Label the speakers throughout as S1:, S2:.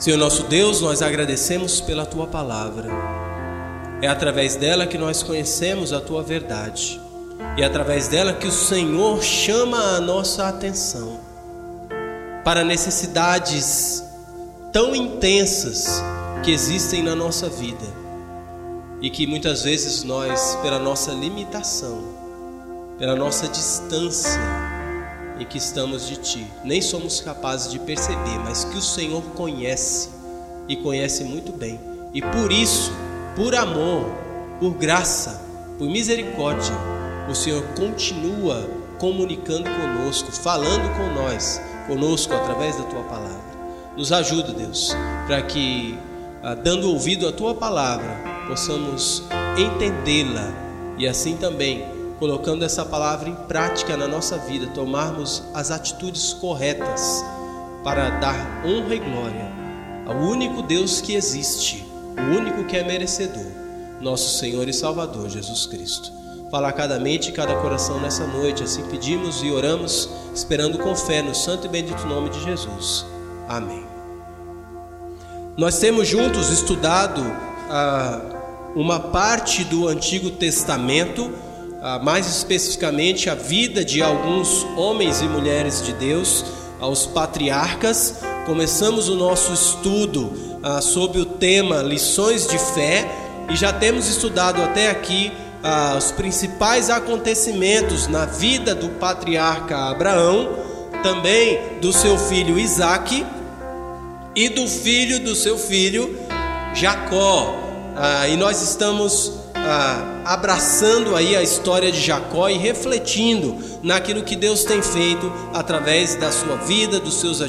S1: Senhor nosso Deus, nós agradecemos pela tua palavra. É através dela que nós conhecemos a tua verdade. E é através dela que o Senhor chama a nossa atenção para necessidades tão intensas que existem na nossa vida e que muitas vezes nós, pela nossa limitação, pela nossa distância em que estamos de Ti, nem somos capazes de perceber, mas que o Senhor conhece e conhece muito bem, e por isso, por amor, por graça, por misericórdia, o Senhor continua comunicando conosco, falando com nós, conosco através da tua palavra. Nos ajuda, Deus, para que, ah, dando ouvido à tua palavra, possamos entendê-la e assim também, colocando essa palavra em prática na nossa vida, tomarmos as atitudes corretas para dar honra e glória ao único Deus que existe, o único que é merecedor, nosso Senhor e Salvador Jesus Cristo. Fala cada mente e cada coração nessa noite. Assim pedimos e oramos, esperando com fé no santo e bendito nome de Jesus. Amém. Nós temos juntos estudado ah, uma parte do Antigo Testamento, mais especificamente a vida de alguns homens e mulheres de Deus, aos patriarcas. Começamos o nosso estudo ah, sobre o tema Lições de Fé e já temos estudado até aqui ah, os principais acontecimentos na vida do patriarca Abraão, também do seu filho Isaque e do filho do seu filho Jacó. Ah, e nós estamos ah, abraçando aí a história de Jacó e refletindo naquilo que Deus tem feito através da sua vida, dos seus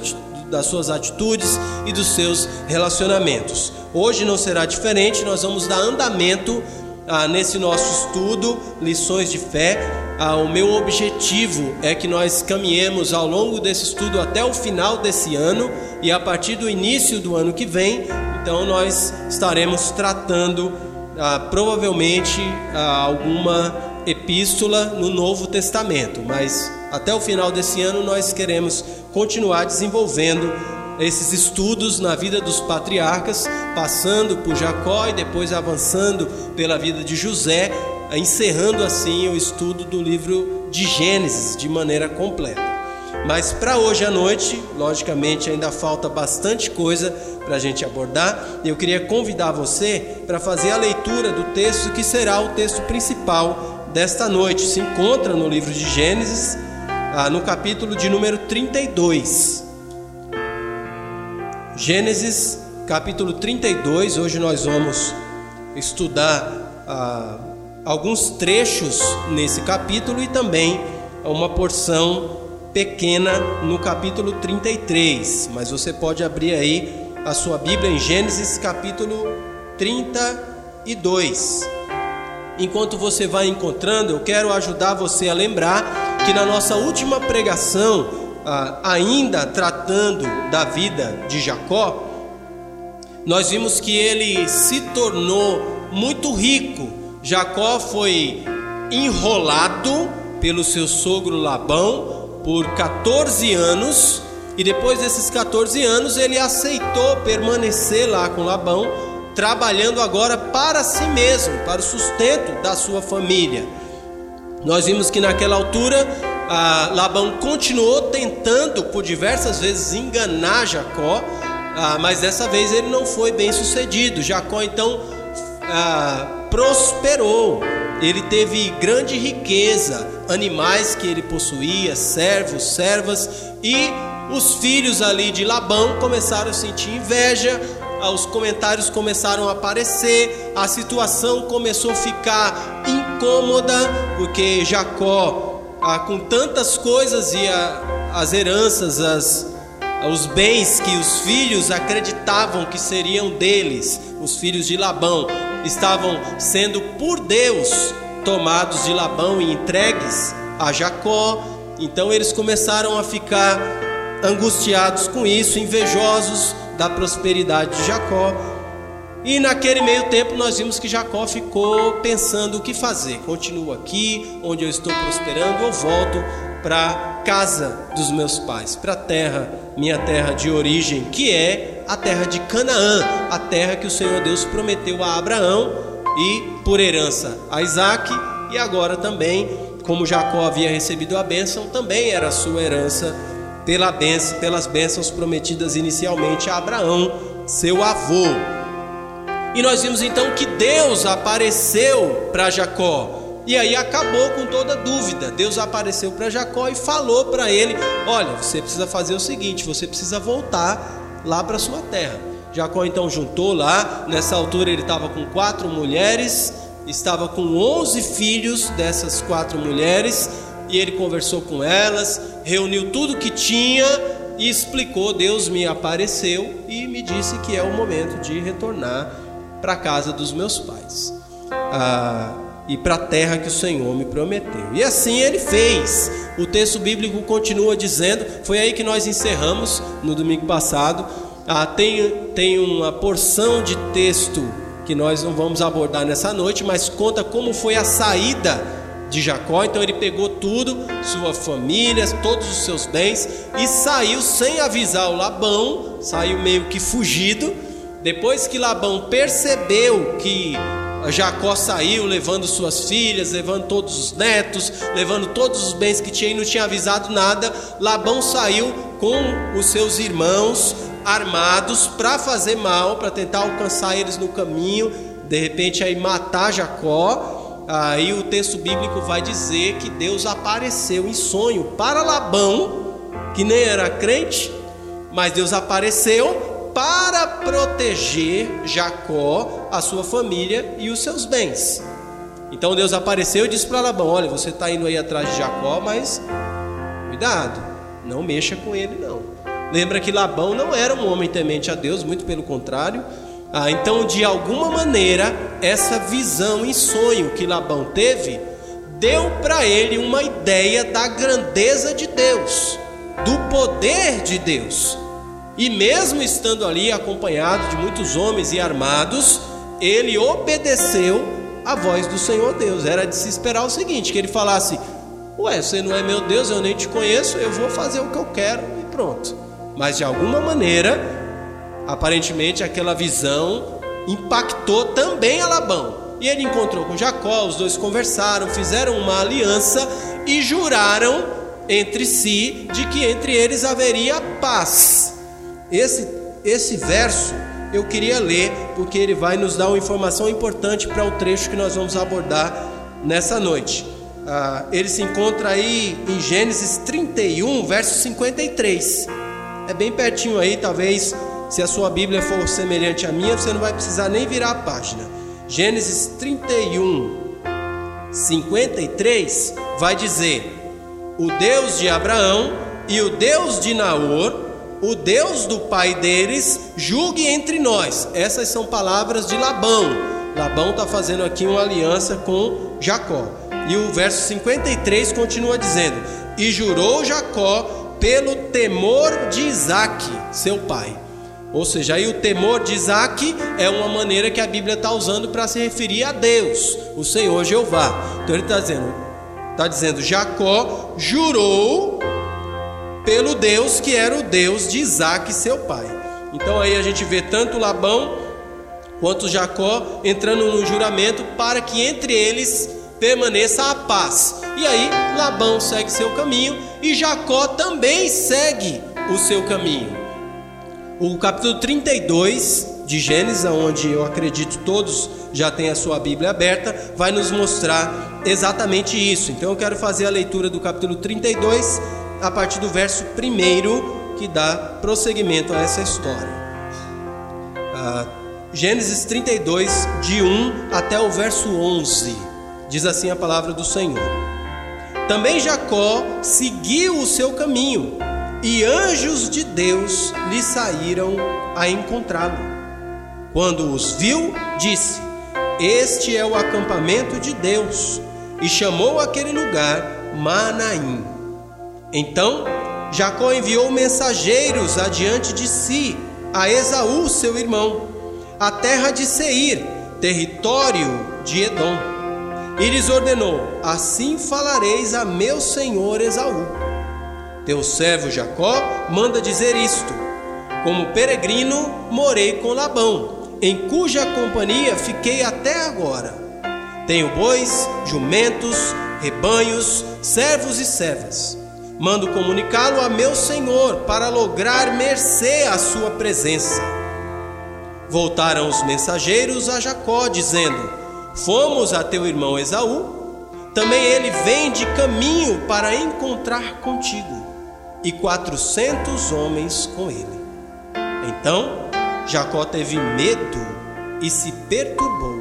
S1: das suas atitudes e dos seus relacionamentos. Hoje não será diferente, nós vamos dar andamento ah, nesse nosso estudo, lições de fé. Ah, o meu objetivo é que nós caminhemos ao longo desse estudo até o final desse ano e a partir do início do ano que vem, então nós estaremos tratando ah, provavelmente ah, alguma epístola no Novo Testamento, mas até o final desse ano nós queremos continuar desenvolvendo esses estudos na vida dos patriarcas, passando por Jacó e depois avançando pela vida de José, encerrando assim o estudo do livro de Gênesis de maneira completa. Mas para hoje à noite, logicamente, ainda falta bastante coisa para a gente abordar. Eu queria convidar você para fazer a leitura do texto que será o texto principal desta noite. Se encontra no livro de Gênesis, ah, no capítulo de número 32. Gênesis capítulo 32, hoje nós vamos estudar ah, alguns trechos nesse capítulo e também uma porção pequena no capítulo 33. Mas você pode abrir aí a sua Bíblia em Gênesis capítulo 32. Enquanto você vai encontrando, eu quero ajudar você a lembrar que na nossa última pregação ah, ainda tratando da vida de Jacó, nós vimos que ele se tornou muito rico. Jacó foi enrolado pelo seu sogro Labão por 14 anos, e depois desses 14 anos ele aceitou permanecer lá com Labão, trabalhando agora para si mesmo, para o sustento da sua família. Nós vimos que naquela altura Labão continuou tentando por diversas vezes enganar Jacó, ah, mas dessa vez ele não foi bem sucedido. Jacó então ah, prosperou, ele teve grande riqueza, animais que ele possuía, servos, servas, e os filhos ali de Labão começaram a sentir inveja, os comentários começaram a aparecer, a situação começou a ficar incômoda, porque Jacó ah, com tantas coisas e as heranças, as, os bens que os filhos acreditavam que seriam deles, os filhos de Labão, estavam sendo por Deus tomados de Labão e entregues a Jacó. Então eles começaram a ficar angustiados com isso, invejosos da prosperidade de Jacó. E naquele meio tempo nós vimos que Jacó ficou pensando o que fazer. Continuo aqui, onde eu estou prosperando, ou volto para casa dos meus pais, para a terra minha terra de origem, que é a terra de Canaã, a terra que o Senhor Deus prometeu a Abraão e por herança a Isaac, e agora também, como Jacó havia recebido a bênção, também era sua herança pela bênção, pelas bênçãos prometidas inicialmente a Abraão, seu avô. E nós vimos então que Deus apareceu para Jacó. E aí acabou com toda dúvida. Deus apareceu para Jacó e falou para ele: Olha, você precisa fazer o seguinte, você precisa voltar lá para sua terra. Jacó então juntou lá, nessa altura ele estava com quatro mulheres, estava com onze filhos dessas quatro mulheres, e ele conversou com elas, reuniu tudo que tinha e explicou: Deus me apareceu e me disse que é o momento de retornar para a casa dos meus pais ah, e para a terra que o Senhor me prometeu. E assim ele fez. O texto bíblico continua dizendo, foi aí que nós encerramos no domingo passado. Ah, tem, tem uma porção de texto que nós não vamos abordar nessa noite, mas conta como foi a saída de Jacó. Então ele pegou tudo, sua família, todos os seus bens e saiu sem avisar o Labão, saiu meio que fugido depois que Labão percebeu que Jacó saiu levando suas filhas, levando todos os netos, levando todos os bens que tinha e não tinha avisado nada, Labão saiu com os seus irmãos armados para fazer mal, para tentar alcançar eles no caminho, de repente aí matar Jacó. Aí o texto bíblico vai dizer que Deus apareceu em sonho para Labão, que nem era crente, mas Deus apareceu para proteger Jacó, a sua família e os seus bens. Então Deus apareceu e disse para Labão: Olha, você está indo aí atrás de Jacó, mas cuidado, não mexa com ele não. Lembra que Labão não era um homem temente a Deus, muito pelo contrário. Ah, então, de alguma maneira, essa visão em sonho que Labão teve deu para ele uma ideia da grandeza de Deus, do poder de Deus. E mesmo estando ali acompanhado de muitos homens e armados, ele obedeceu a voz do Senhor Deus. Era de se esperar o seguinte: que ele falasse: Ué, você não é meu Deus, eu nem te conheço, eu vou fazer o que eu quero e pronto. Mas de alguma maneira, aparentemente aquela visão impactou também a Labão. E ele encontrou com Jacó, os dois conversaram, fizeram uma aliança e juraram entre si de que entre eles haveria paz. Esse, esse verso eu queria ler porque ele vai nos dar uma informação importante para o trecho que nós vamos abordar nessa noite. Ah, ele se encontra aí em Gênesis 31, verso 53. É bem pertinho aí, talvez se a sua Bíblia for semelhante à minha, você não vai precisar nem virar a página. Gênesis 31, 53 vai dizer: O Deus de Abraão e o Deus de Naor o Deus do pai deles julgue entre nós. Essas são palavras de Labão. Labão está fazendo aqui uma aliança com Jacó. E o verso 53 continua dizendo: E jurou Jacó pelo temor de Isaac, seu pai. Ou seja, aí o temor de Isaac é uma maneira que a Bíblia está usando para se referir a Deus, o Senhor Jeová. Então ele está dizendo, está dizendo, Jacó jurou pelo Deus que era o Deus de Isaac, seu pai. Então aí a gente vê tanto Labão quanto Jacó entrando no juramento para que entre eles permaneça a paz. E aí Labão segue seu caminho e Jacó também segue o seu caminho. O capítulo 32 de Gênesis, onde eu acredito todos já têm a sua Bíblia aberta, vai nos mostrar exatamente isso. Então eu quero fazer a leitura do capítulo 32 a partir do verso 1 que dá prosseguimento a essa história. Ah, Gênesis 32, de 1 até o verso 11, diz assim a palavra do Senhor. Também Jacó seguiu o seu caminho, e anjos de Deus lhe saíram a encontrá-lo. Quando os viu, disse: Este é o acampamento de Deus, e chamou aquele lugar Manaim. Então Jacó enviou mensageiros adiante de si a Esaú, seu irmão, a terra de Seir, território de Edom. E lhes ordenou: Assim falareis a meu senhor Esaú: Teu servo Jacó manda dizer isto: Como peregrino morei com Labão, em cuja companhia fiquei até agora. Tenho bois, jumentos, rebanhos, servos e servas. Mando comunicá-lo a meu senhor para lograr mercê à sua presença. Voltaram os mensageiros a Jacó, dizendo: Fomos a teu irmão Esaú, também ele vem de caminho para encontrar contigo, e quatrocentos homens com ele. Então Jacó teve medo e se perturbou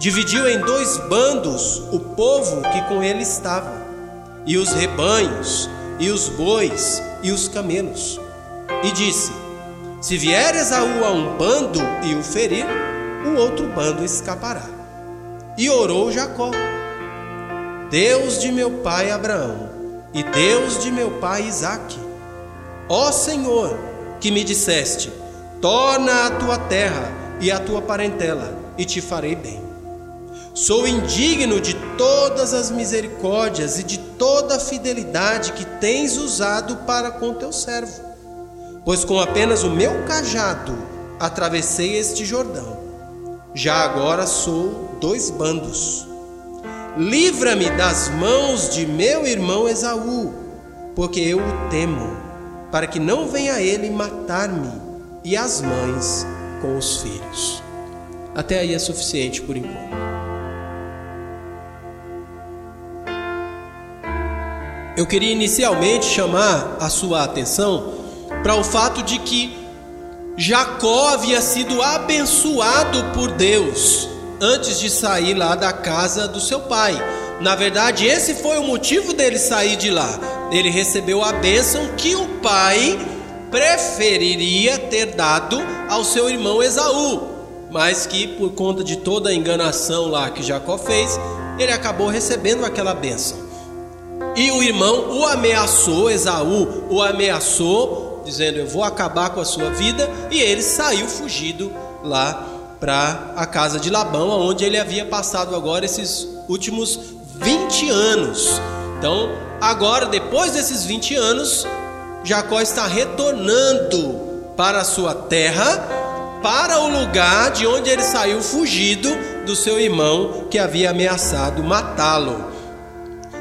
S1: dividiu em dois bandos o povo que com ele estava, e os rebanhos, e os bois, e os camelos. E disse: Se vier Esaú a um bando e o ferir, o outro bando escapará. E orou Jacó: Deus de meu pai Abraão, e Deus de meu pai Isaque, ó Senhor, que me disseste: Torna a tua terra e a tua parentela, e te farei bem. Sou indigno de todas as misericórdias e de toda a fidelidade que tens usado para com teu servo, pois com apenas o meu cajado atravessei este Jordão. Já agora sou dois bandos. Livra-me das mãos de meu irmão Esaú, porque eu o temo, para que não venha ele matar-me e as mães com os filhos. Até aí é suficiente por enquanto. Eu queria inicialmente chamar a sua atenção para o fato de que Jacó havia sido abençoado por Deus antes de sair lá da casa do seu pai. Na verdade, esse foi o motivo dele sair de lá. Ele recebeu a bênção que o pai preferiria ter dado ao seu irmão Esaú, mas que por conta de toda a enganação lá que Jacó fez, ele acabou recebendo aquela bênção. E o irmão o ameaçou, Esaú o ameaçou, dizendo: Eu vou acabar com a sua vida. E ele saiu fugido lá para a casa de Labão, onde ele havia passado agora esses últimos 20 anos. Então, agora, depois desses 20 anos, Jacó está retornando para a sua terra, para o lugar de onde ele saiu fugido do seu irmão que havia ameaçado matá-lo.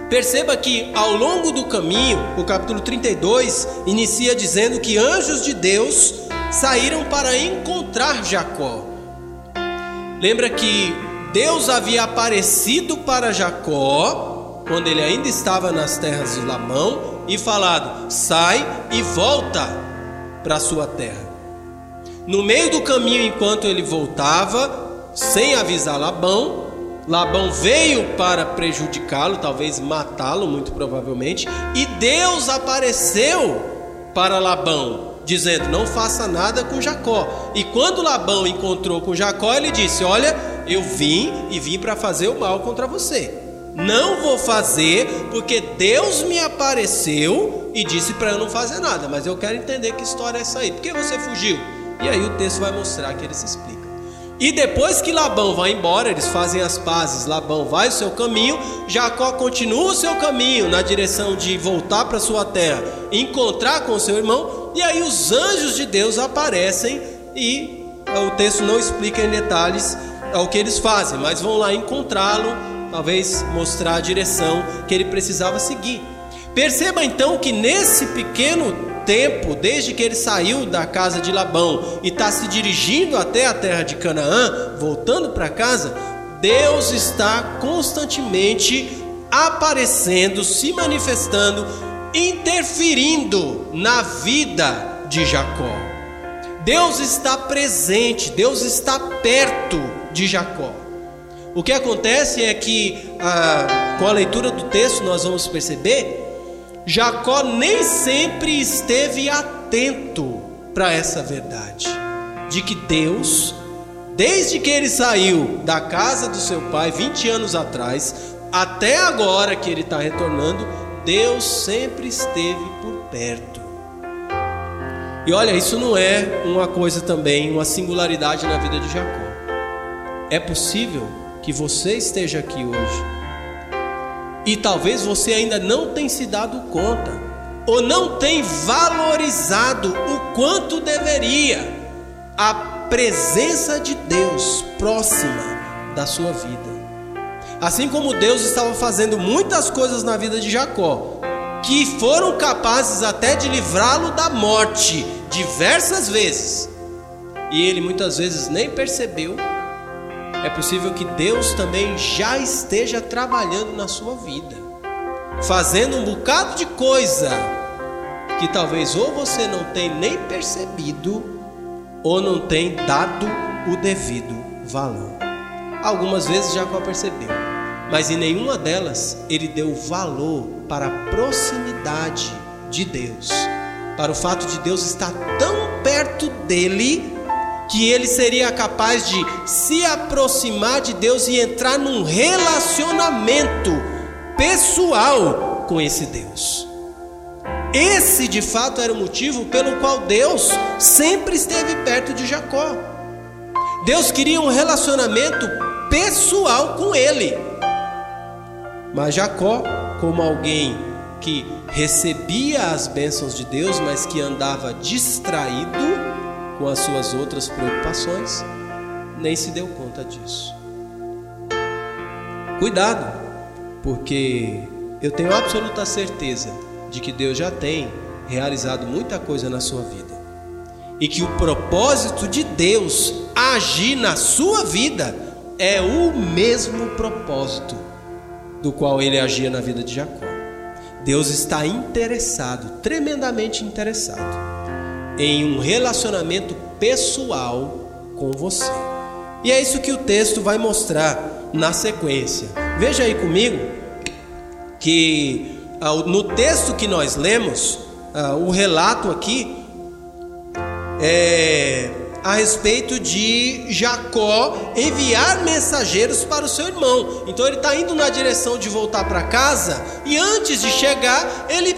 S1: Perceba que ao longo do caminho, o capítulo 32 inicia dizendo que anjos de Deus saíram para encontrar Jacó. Lembra que Deus havia aparecido para Jacó quando ele ainda estava nas terras de Labão e falado: "Sai e volta para sua terra". No meio do caminho, enquanto ele voltava, sem avisar Labão, Labão veio para prejudicá-lo, talvez matá-lo, muito provavelmente, e Deus apareceu para Labão, dizendo: Não faça nada com Jacó. E quando Labão encontrou com Jacó, ele disse: Olha, eu vim e vim para fazer o mal contra você. Não vou fazer porque Deus me apareceu e disse para eu não fazer nada, mas eu quero entender que história é essa aí. Por que você fugiu? E aí o texto vai mostrar que ele se explica. E depois que Labão vai embora, eles fazem as pazes. Labão vai o seu caminho, Jacó continua o seu caminho na direção de voltar para sua terra, encontrar com seu irmão, e aí os anjos de Deus aparecem e o texto não explica em detalhes o que eles fazem, mas vão lá encontrá-lo, talvez mostrar a direção que ele precisava seguir. Perceba então que nesse pequeno tempo, desde que ele saiu da casa de Labão e está se dirigindo até a terra de Canaã, voltando para casa, Deus está constantemente aparecendo, se manifestando, interferindo na vida de Jacó. Deus está presente, Deus está perto de Jacó. O que acontece é que, ah, com a leitura do texto, nós vamos perceber Jacó nem sempre esteve atento para essa verdade, de que Deus, desde que ele saiu da casa do seu pai 20 anos atrás, até agora que ele está retornando, Deus sempre esteve por perto. E olha, isso não é uma coisa também, uma singularidade na vida de Jacó. É possível que você esteja aqui hoje e talvez você ainda não tenha se dado conta ou não tem valorizado o quanto deveria a presença de Deus próxima da sua vida. Assim como Deus estava fazendo muitas coisas na vida de Jacó, que foram capazes até de livrá-lo da morte diversas vezes, e ele muitas vezes nem percebeu, é possível que Deus também já esteja trabalhando na sua vida, fazendo um bocado de coisa que talvez ou você não tenha nem percebido ou não tenha dado o devido valor. Algumas vezes Jacó percebeu, mas em nenhuma delas ele deu valor para a proximidade de Deus, para o fato de Deus estar tão perto dele que ele seria capaz de se aproximar de Deus e entrar num relacionamento pessoal com esse Deus. Esse de fato era o motivo pelo qual Deus sempre esteve perto de Jacó. Deus queria um relacionamento pessoal com ele. Mas Jacó, como alguém que recebia as bênçãos de Deus, mas que andava distraído com as suas outras preocupações, nem se deu conta disso. Cuidado, porque eu tenho absoluta certeza de que Deus já tem realizado muita coisa na sua vida e que o propósito de Deus agir na sua vida é o mesmo propósito do qual ele agia na vida de Jacó. Deus está interessado, tremendamente interessado, em um relacionamento pessoal com você. E é isso que o texto vai mostrar na sequência. Veja aí comigo que ah, no texto que nós lemos, ah, o relato aqui é a respeito de Jacó enviar mensageiros para o seu irmão. Então ele está indo na direção de voltar para casa e antes de chegar, ele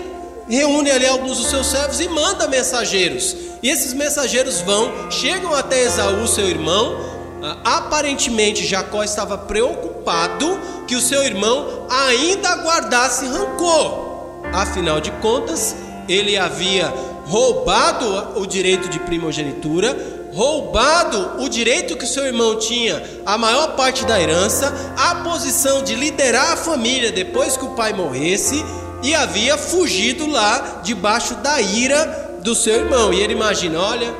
S1: reúne ali alguns dos seus servos e manda mensageiros. E esses mensageiros vão, chegam até Esaú, seu irmão. Ah, aparentemente Jacó estava preocupado que o seu irmão ainda guardasse rancor. Afinal de contas, ele havia roubado o direito de primogenitura, roubado o direito que seu irmão tinha, a maior parte da herança, a posição de liderar a família depois que o pai morresse, e havia fugido lá debaixo da ira do seu irmão. E ele imagina: olha,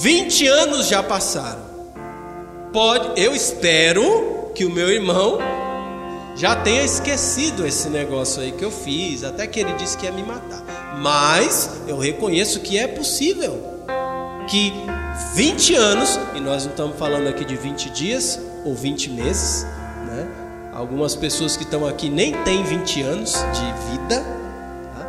S1: 20 anos já passaram. Pode, eu espero que o meu irmão já tenha esquecido esse negócio aí que eu fiz, até que ele disse que ia me matar. Mas eu reconheço que é possível que 20 anos, e nós não estamos falando aqui de 20 dias ou 20 meses, né? Algumas pessoas que estão aqui nem têm 20 anos de vida. Tá?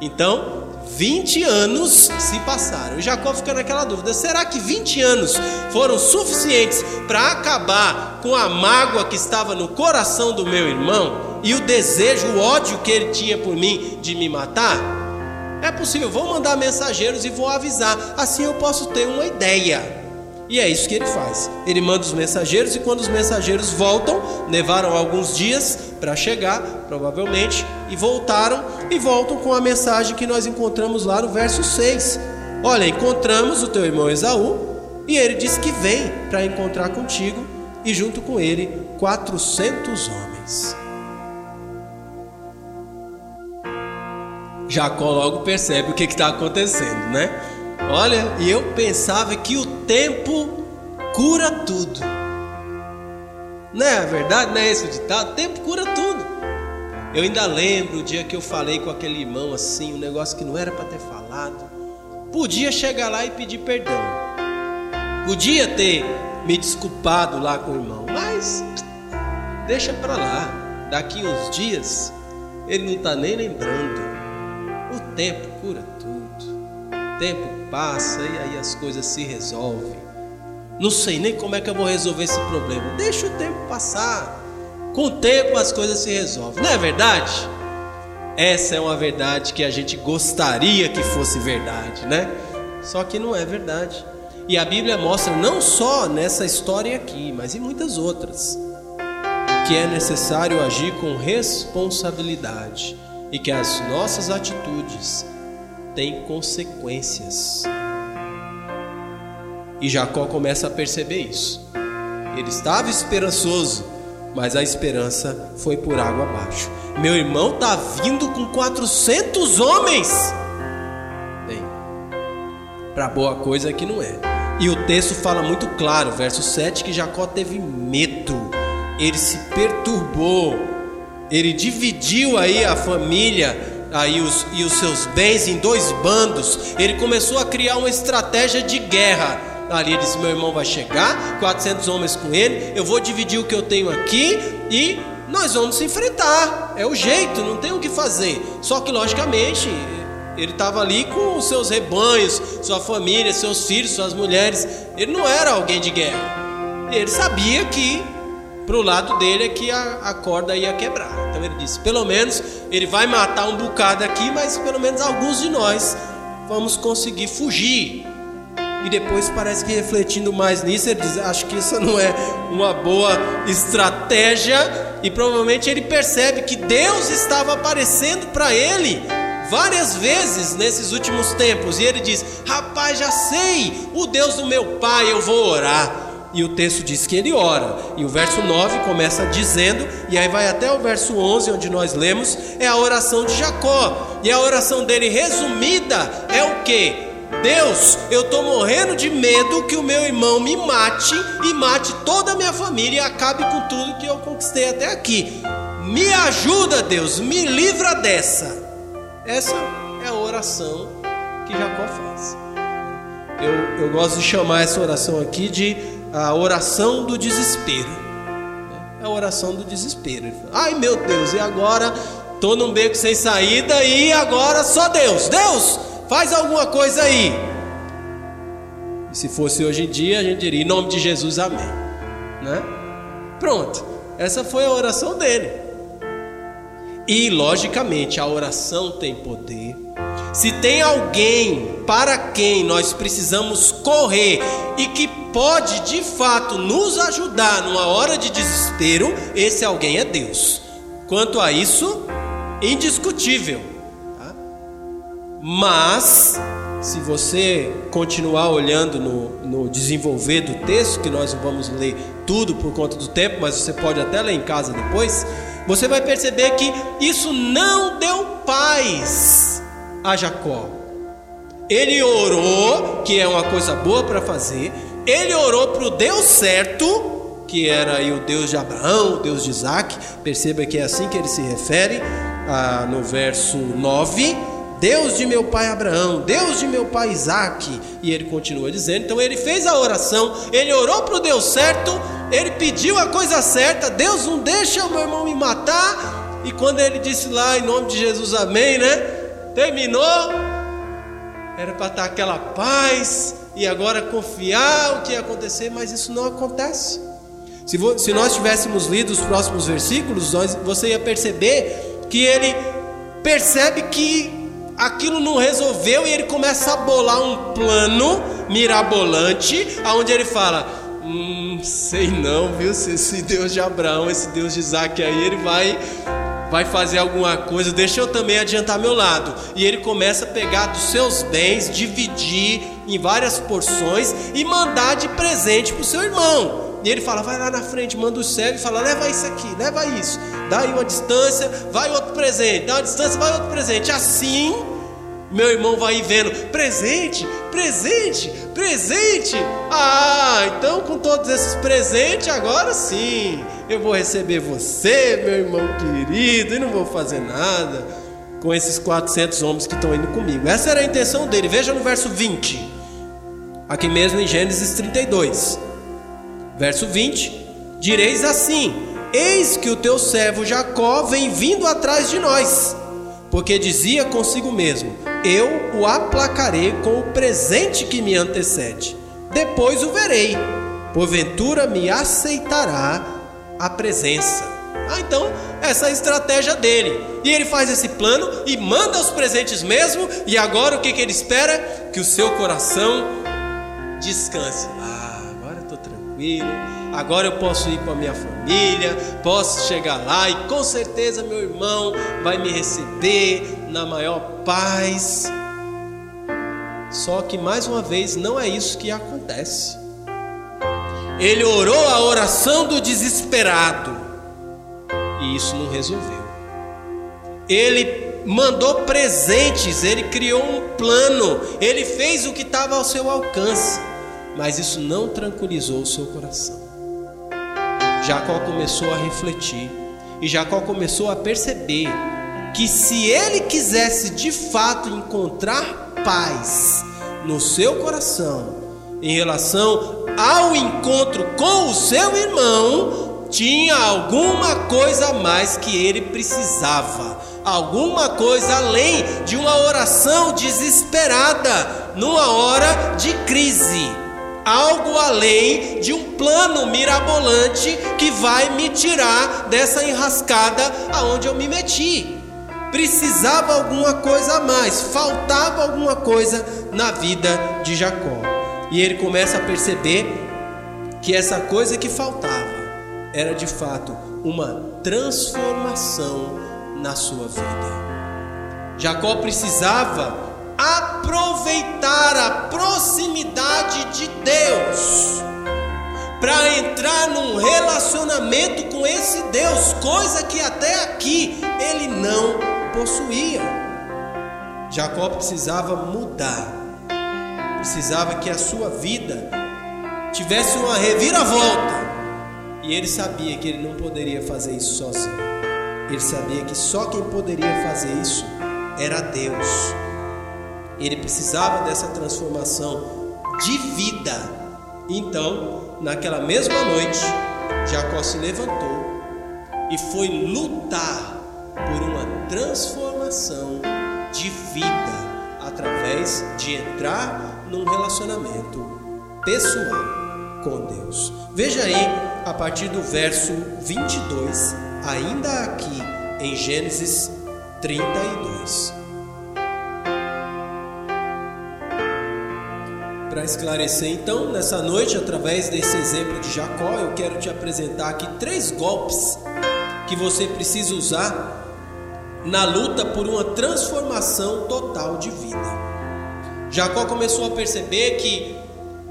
S1: Então, 20 anos se passaram. E Jacó fica naquela dúvida: será que 20 anos foram suficientes para acabar com a mágoa que estava no coração do meu irmão e o desejo, o ódio que ele tinha por mim de me matar? É possível, vou mandar mensageiros e vou avisar, assim eu posso ter uma ideia. E é isso que ele faz. Ele manda os mensageiros e quando os mensageiros voltam, levaram alguns dias para chegar, provavelmente, e voltaram e voltam com a mensagem que nós encontramos lá no verso 6. Olha, encontramos o teu irmão Esaú e ele disse que vem para encontrar contigo e junto com ele 400 homens. Jacó logo percebe o que está acontecendo, né? Olha, e eu pensava que o tempo cura tudo. Não é verdade? Não é esse o ditado? O tempo cura tudo. Eu ainda lembro o dia que eu falei com aquele irmão assim, um negócio que não era para ter falado. Podia chegar lá e pedir perdão. Podia ter me desculpado lá com o irmão, mas deixa para lá. Daqui uns dias ele não está nem lembrando. Tempo cura tudo. Tempo passa e aí as coisas se resolvem. Não sei nem como é que eu vou resolver esse problema. Deixa o tempo passar. Com o tempo as coisas se resolvem. Não é verdade? Essa é uma verdade que a gente gostaria que fosse verdade, né? Só que não é verdade. E a Bíblia mostra não só nessa história aqui, mas em muitas outras, que é necessário agir com responsabilidade e que as nossas atitudes têm consequências. E Jacó começa a perceber isso. Ele estava esperançoso, mas a esperança foi por água abaixo. Meu irmão está vindo com 400 homens. Bem, para boa coisa que não é. E o texto fala muito claro, verso 7, que Jacó teve medo, ele se perturbou, ele dividiu aí a família aí os, e os seus bens em dois bandos, ele começou a criar uma estratégia de guerra. Ali ele disse: Meu irmão vai chegar, 400 homens com ele, eu vou dividir o que eu tenho aqui e nós vamos se enfrentar. É o jeito, não tem o que fazer. Só que, logicamente, ele estava ali com os seus rebanhos, sua família, seus filhos, suas mulheres. Ele não era alguém de guerra. Ele sabia que para o lado dele é que a, a, corda ia quebrar. Então ele disse: pelo menos ele vai matar um bocado aqui, mas pelo menos alguns de nós vamos conseguir fugir. E depois parece que refletindo mais nisso, ele diz: acho que isso não é uma boa estratégia. E provavelmente ele percebe que Deus estava aparecendo para ele várias vezes nesses últimos tempos. E ele diz: Rapaz, já sei, o Deus do meu pai, eu vou orar. E o texto diz que ele ora. E o verso 9 começa dizendo, e aí vai até o verso 11, onde nós lemos, é a oração de Jacó. E a oração dele resumida é o que? Deus, eu estou morrendo de medo que o meu irmão me mate e mate toda a minha família e acabe com tudo que eu conquistei até aqui. Me ajuda, Deus, me livra dessa. Essa é a oração que Jacó faz. Eu, eu gosto de chamar essa oração aqui de a oração do desespero. É a oração do desespero. Ai meu Deus, e agora? Estou num beco sem saída e agora só Deus. Deus, faz alguma coisa aí. E se fosse hoje em dia, a gente diria, em nome de Jesus, amém. Né? Pronto, essa foi a oração dele. E, logicamente, a oração tem poder. Se tem alguém para quem nós precisamos correr e que pode de fato nos ajudar numa hora de desespero, esse alguém é Deus. Quanto a isso, indiscutível. Tá? Mas, se você continuar olhando no, no desenvolver do texto, que nós vamos ler tudo por conta do tempo, mas você pode até ler em casa depois você vai perceber que isso não deu paz a Jacó. Ele orou, que é uma coisa boa para fazer, ele orou para o Deus certo, que era o Deus de Abraão, o Deus de Isaac, perceba que é assim que ele se refere ah, no verso 9. Deus de meu pai Abraão, Deus de meu pai Isaac, e ele continua dizendo. Então ele fez a oração, ele orou para o Deus certo, ele pediu a coisa certa, Deus não deixa o meu irmão me matar. E quando ele disse lá em nome de Jesus, amém, né? Terminou, era para estar aquela paz e agora confiar o que ia acontecer, mas isso não acontece. Se, se nós tivéssemos lido os próximos versículos, nós, você ia perceber que ele percebe que aquilo não resolveu e ele começa a bolar um plano mirabolante, aonde ele fala: Hum, sei não, viu? Se esse Deus de Abraão, esse Deus de Isaac aí, ele vai vai fazer alguma coisa, deixa eu também adiantar meu lado. E ele começa a pegar dos seus bens, dividir em várias porções e mandar de presente para o seu irmão. E ele fala: vai lá na frente, manda o servo e fala: leva isso aqui, leva isso. Dá aí uma distância, vai outro presente, dá uma distância, vai outro presente. Assim meu irmão vai vendo presente, presente, presente. Ah, então com todos esses presentes, agora sim, eu vou receber você, meu irmão querido, e não vou fazer nada com esses 400 homens que estão indo comigo. Essa era a intenção dele. Veja no verso 20, aqui mesmo em Gênesis 32, verso 20: Direis assim: Eis que o teu servo Jacó vem vindo atrás de nós porque dizia consigo mesmo: Eu o aplacarei com o presente que me antecede. Depois o verei, porventura me aceitará a presença. Ah, então, essa é a estratégia dele. E ele faz esse plano e manda os presentes mesmo. E agora o que, que ele espera? Que o seu coração descanse. Ah, agora estou tranquilo. agora eu posso ir com a minha família, posso chegar lá e com certeza meu irmão vai me receber na maior paz. Só que mais uma vez não é isso que acontece. Ele orou a oração do desesperado e isso não resolveu. Ele mandou presentes, ele criou um plano, ele fez o que estava ao seu alcance, mas isso não tranquilizou o seu coração. Jacó começou a refletir e Jacó começou a perceber que se ele quisesse de fato encontrar paz no seu coração em relação ao encontro com o seu irmão, tinha alguma coisa a mais que ele precisava alguma coisa além de uma oração desesperada numa hora de crise. Algo além de um plano mirabolante que vai me tirar dessa enrascada aonde eu me meti. Precisava alguma coisa a mais, faltava alguma coisa na vida de Jacó. E ele começa a perceber que essa coisa que faltava era de fato uma transformação na sua vida. Jacó precisava aproveitar a proximidade de Deus para entrar num relacionamento com esse Deus, coisa que até aqui ele não possuía. Jacó precisava mudar, precisava que a sua vida tivesse uma reviravolta, e ele sabia que ele não poderia fazer isso sozinho. Ele sabia que só quem poderia fazer isso era Deus. Ele precisava dessa transformação de vida. Então, naquela mesma noite, Jacó se levantou e foi lutar por uma transformação de vida através de entrar num relacionamento pessoal com Deus. Veja aí a partir do verso 22 ainda aqui em Gênesis 32. Para esclarecer, então, nessa noite, através desse exemplo de Jacó, eu quero te apresentar aqui três golpes que você precisa usar na luta por uma transformação total de vida. Jacó começou a perceber que,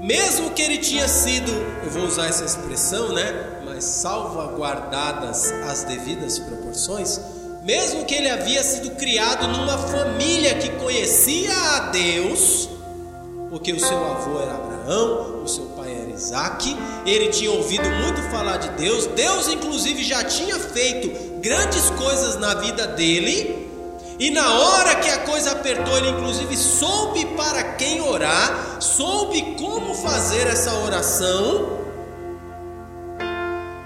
S1: mesmo que ele tinha sido, eu vou usar essa expressão, né? mas salvaguardadas as devidas proporções, mesmo que ele havia sido criado numa família que conhecia a Deus, porque o seu avô era Abraão, o seu pai era Isaac, ele tinha ouvido muito falar de Deus, Deus inclusive já tinha feito grandes coisas na vida dele, e na hora que a coisa apertou, ele inclusive soube para quem orar, soube como fazer essa oração,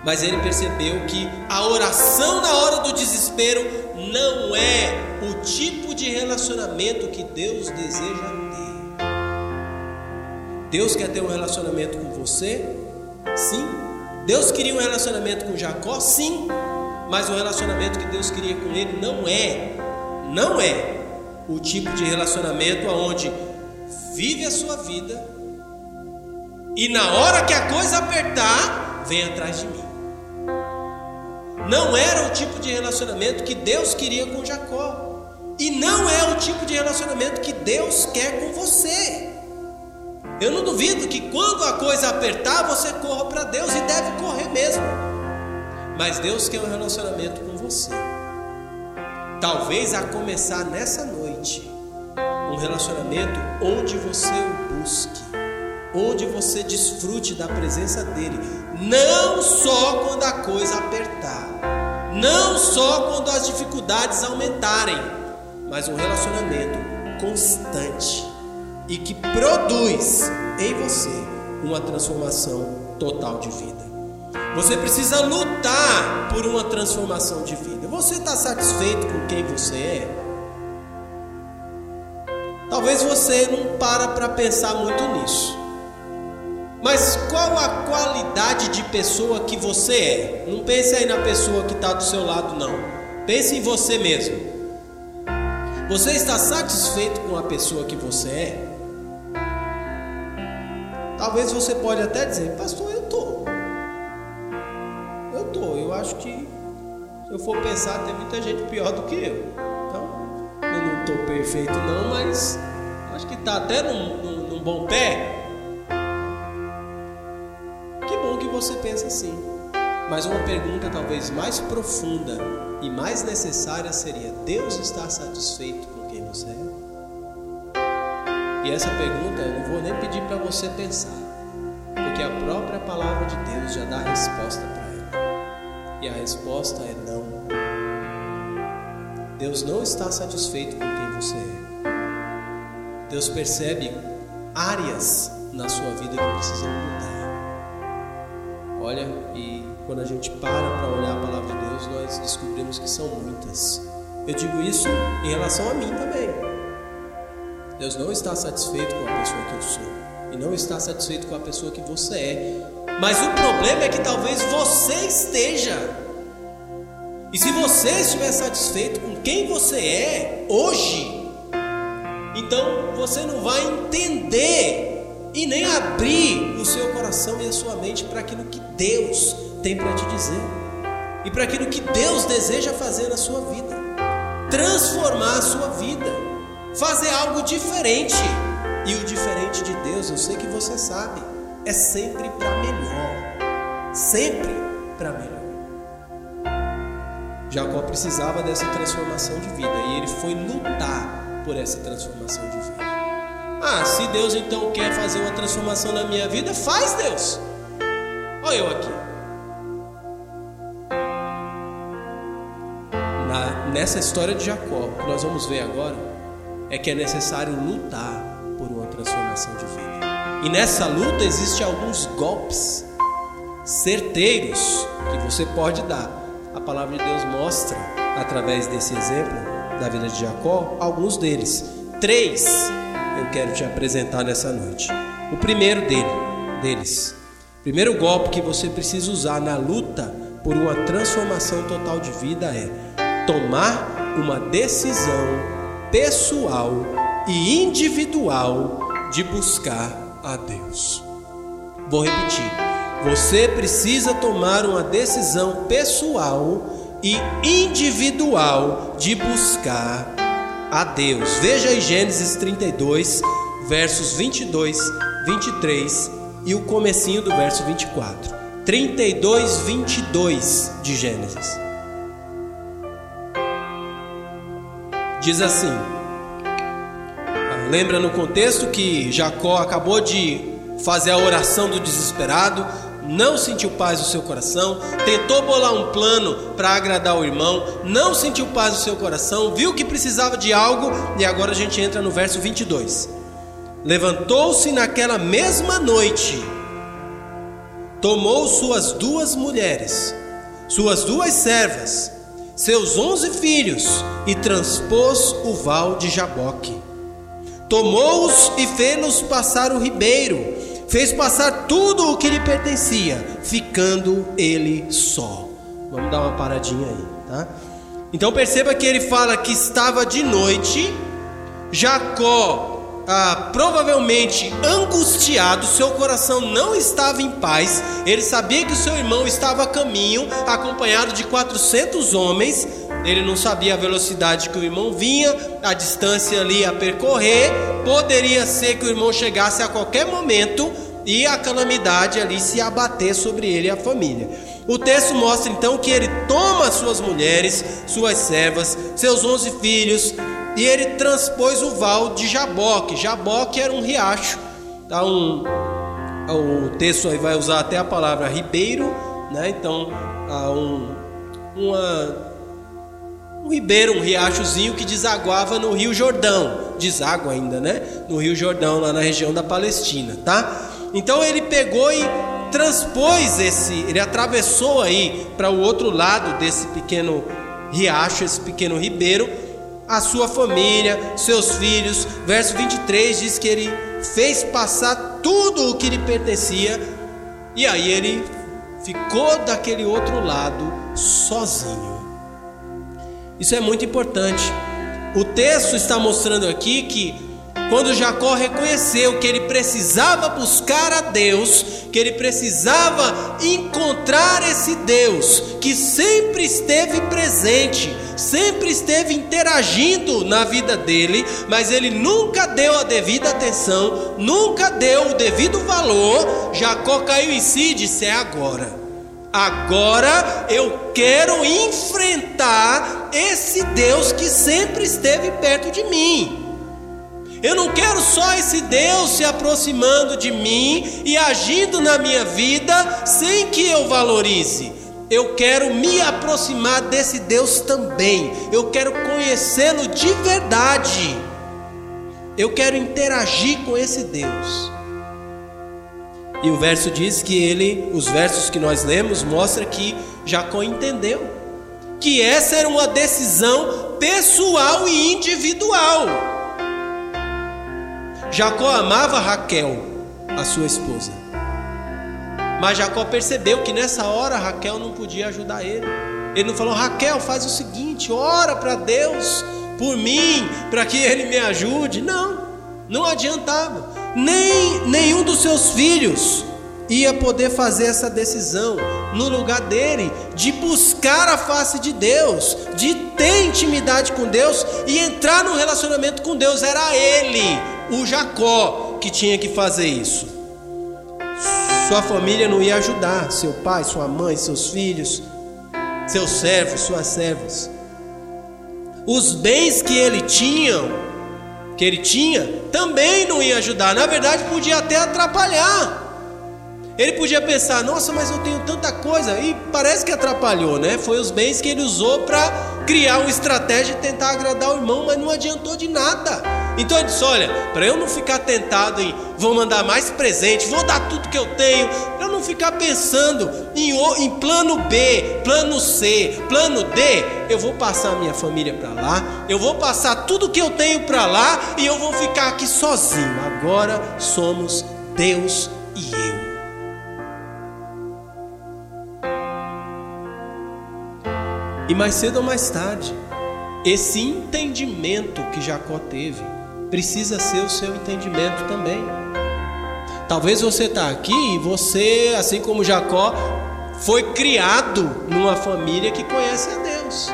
S1: mas ele percebeu que a oração na hora do desespero não é o tipo de relacionamento que Deus deseja ter. Deus quer ter um relacionamento com você? Sim. Deus queria um relacionamento com Jacó? Sim. Mas o relacionamento que Deus queria com ele não é, não é o tipo de relacionamento aonde vive a sua vida e na hora que a coisa apertar, vem atrás de mim não era o tipo de relacionamento que Deus queria com Jacó. E não é o tipo de relacionamento que Deus quer com você. Eu não duvido que quando a coisa apertar, você corra para Deus e deve correr mesmo. Mas Deus quer um relacionamento com você. Talvez a começar nessa noite, um relacionamento onde você o busque, onde você desfrute da presença dele, não só quando a coisa apertar, não só quando as dificuldades aumentarem, mas um relacionamento constante e que produz em você uma transformação total de vida. Você precisa lutar por uma transformação de vida. Você está satisfeito com quem você é? Talvez você não para para pensar muito nisso. Mas qual a qualidade de pessoa que você é? Não pense aí na pessoa que está do seu lado, não. Pense em você mesmo. Você está satisfeito com a pessoa que você é? Talvez você pode até dizer, pastor, eu estou. acho que, eu for pensar, tem muita gente pior do que eu. Então, eu não estou perfeito, não, mas acho que está até num, num, num bom pé. Que bom que você pensa assim. Mas uma pergunta talvez mais profunda e mais necessária seria: Deus está satisfeito com quem você é? E essa pergunta eu não vou nem pedir para você pensar, porque a própria palavra de Deus já dá a resposta para. E a resposta é não. Deus não está satisfeito com quem você é. Deus percebe áreas na sua vida que precisam mudar. Olha, e quando a gente para para olhar a palavra de Deus, nós descobrimos que são muitas. Eu digo isso em relação a mim também. Deus não está satisfeito com a pessoa que eu sou e não está satisfeito com a pessoa que você é. Mas o problema é que talvez você esteja. E se você estiver satisfeito com quem você é hoje, então você não vai entender e nem abrir o seu coração e a sua mente para aquilo que Deus tem para te dizer e para aquilo que Deus deseja fazer na sua vida, transformar a sua vida, fazer algo diferente. E o diferente de Deus, eu sei que você sabe, é sempre para melhor, sempre para melhor. Jacó precisava dessa transformação de vida e ele foi lutar por essa transformação de vida. Ah, se Deus então quer fazer uma transformação na minha vida, faz Deus. Olha eu aqui. Na, nessa história de Jacó, que nós vamos ver agora, é que é necessário lutar por uma transformação de vida. E nessa luta existem alguns golpes certeiros que você pode dar. A palavra de Deus mostra, através desse exemplo da vida de Jacó, alguns deles. Três eu quero te apresentar nessa noite. O primeiro dele, deles, primeiro golpe que você precisa usar na luta por uma transformação total de vida é tomar uma decisão pessoal e individual de buscar a Deus. Vou repetir. Você precisa tomar uma decisão pessoal e individual de buscar a Deus. Veja aí Gênesis 32, versos 22, 23 e o comecinho do verso 24. 32, 22 de Gênesis. Diz assim: Lembra no contexto que Jacó acabou de fazer a oração do desesperado, não sentiu paz no seu coração, tentou bolar um plano para agradar o irmão, não sentiu paz no seu coração, viu que precisava de algo e agora a gente entra no verso 22. Levantou-se naquela mesma noite, tomou suas duas mulheres, suas duas servas, seus onze filhos e transpôs o val de Jaboque. Tomou-os e fez-los passar o ribeiro fez passar tudo o que lhe pertencia, ficando ele só. Vamos dar uma paradinha aí, tá? Então perceba que ele fala que estava de noite, Jacó ah, provavelmente angustiado, seu coração não estava em paz, ele sabia que o seu irmão estava a caminho, acompanhado de 400 homens, ele não sabia a velocidade que o irmão vinha, a distância ali a percorrer. Poderia ser que o irmão chegasse a qualquer momento e a calamidade ali se abater sobre ele e a família. O texto mostra então que ele toma suas mulheres, suas servas, seus onze filhos e ele transpôs o val de Jaboque. Jaboque era um riacho. Tá um, o texto aí vai usar até a palavra ribeiro, né? Então, há um, uma um ribeiro, um riachozinho que desaguava no Rio Jordão, deságua ainda, né? No Rio Jordão, lá na região da Palestina, tá? Então ele pegou e transpôs esse, ele atravessou aí para o outro lado desse pequeno riacho, esse pequeno ribeiro, a sua família, seus filhos. Verso 23 diz que ele fez passar tudo o que lhe pertencia, e aí ele ficou daquele outro lado sozinho. Isso é muito importante. O texto está mostrando aqui que quando Jacó reconheceu que ele precisava buscar a Deus, que ele precisava encontrar esse Deus que sempre esteve presente, sempre esteve interagindo na vida dele, mas ele nunca deu a devida atenção, nunca deu o devido valor. Jacó caiu em si e disse: É agora. Agora eu quero enfrentar esse Deus que sempre esteve perto de mim. Eu não quero só esse Deus se aproximando de mim e agindo na minha vida sem que eu valorize. Eu quero me aproximar desse Deus também. Eu quero conhecê-lo de verdade. Eu quero interagir com esse Deus. E o verso diz que ele, os versos que nós lemos, mostra que Jacó entendeu que essa era uma decisão pessoal e individual. Jacó amava Raquel, a sua esposa. Mas Jacó percebeu que nessa hora Raquel não podia ajudar ele. Ele não falou: Raquel, faz o seguinte, ora para Deus por mim, para que ele me ajude. Não, não adiantava. Nem nenhum dos seus filhos ia poder fazer essa decisão no lugar dele, de buscar a face de Deus, de ter intimidade com Deus e entrar no relacionamento com Deus. Era ele, o Jacó, que tinha que fazer isso. Sua família não ia ajudar, seu pai, sua mãe, seus filhos, seus servos, suas servas. Os bens que ele tinha, que ele tinha, também não ia ajudar. Na verdade, podia até atrapalhar. Ele podia pensar, nossa, mas eu tenho tanta coisa, e parece que atrapalhou, né? Foi os bens que ele usou para criar uma estratégia e tentar agradar o irmão, mas não adiantou de nada. Então ele disse: Olha, para eu não ficar tentado em vou mandar mais presente, vou dar tudo que eu tenho, para eu não ficar pensando em, em plano B, plano C, plano D, eu vou passar minha família para lá, eu vou passar tudo que eu tenho para lá e eu vou ficar aqui sozinho. Agora somos Deus e eu. E mais cedo ou mais tarde, esse entendimento que Jacó teve precisa ser o seu entendimento também. Talvez você está aqui e você, assim como Jacó, foi criado numa família que conhece a Deus.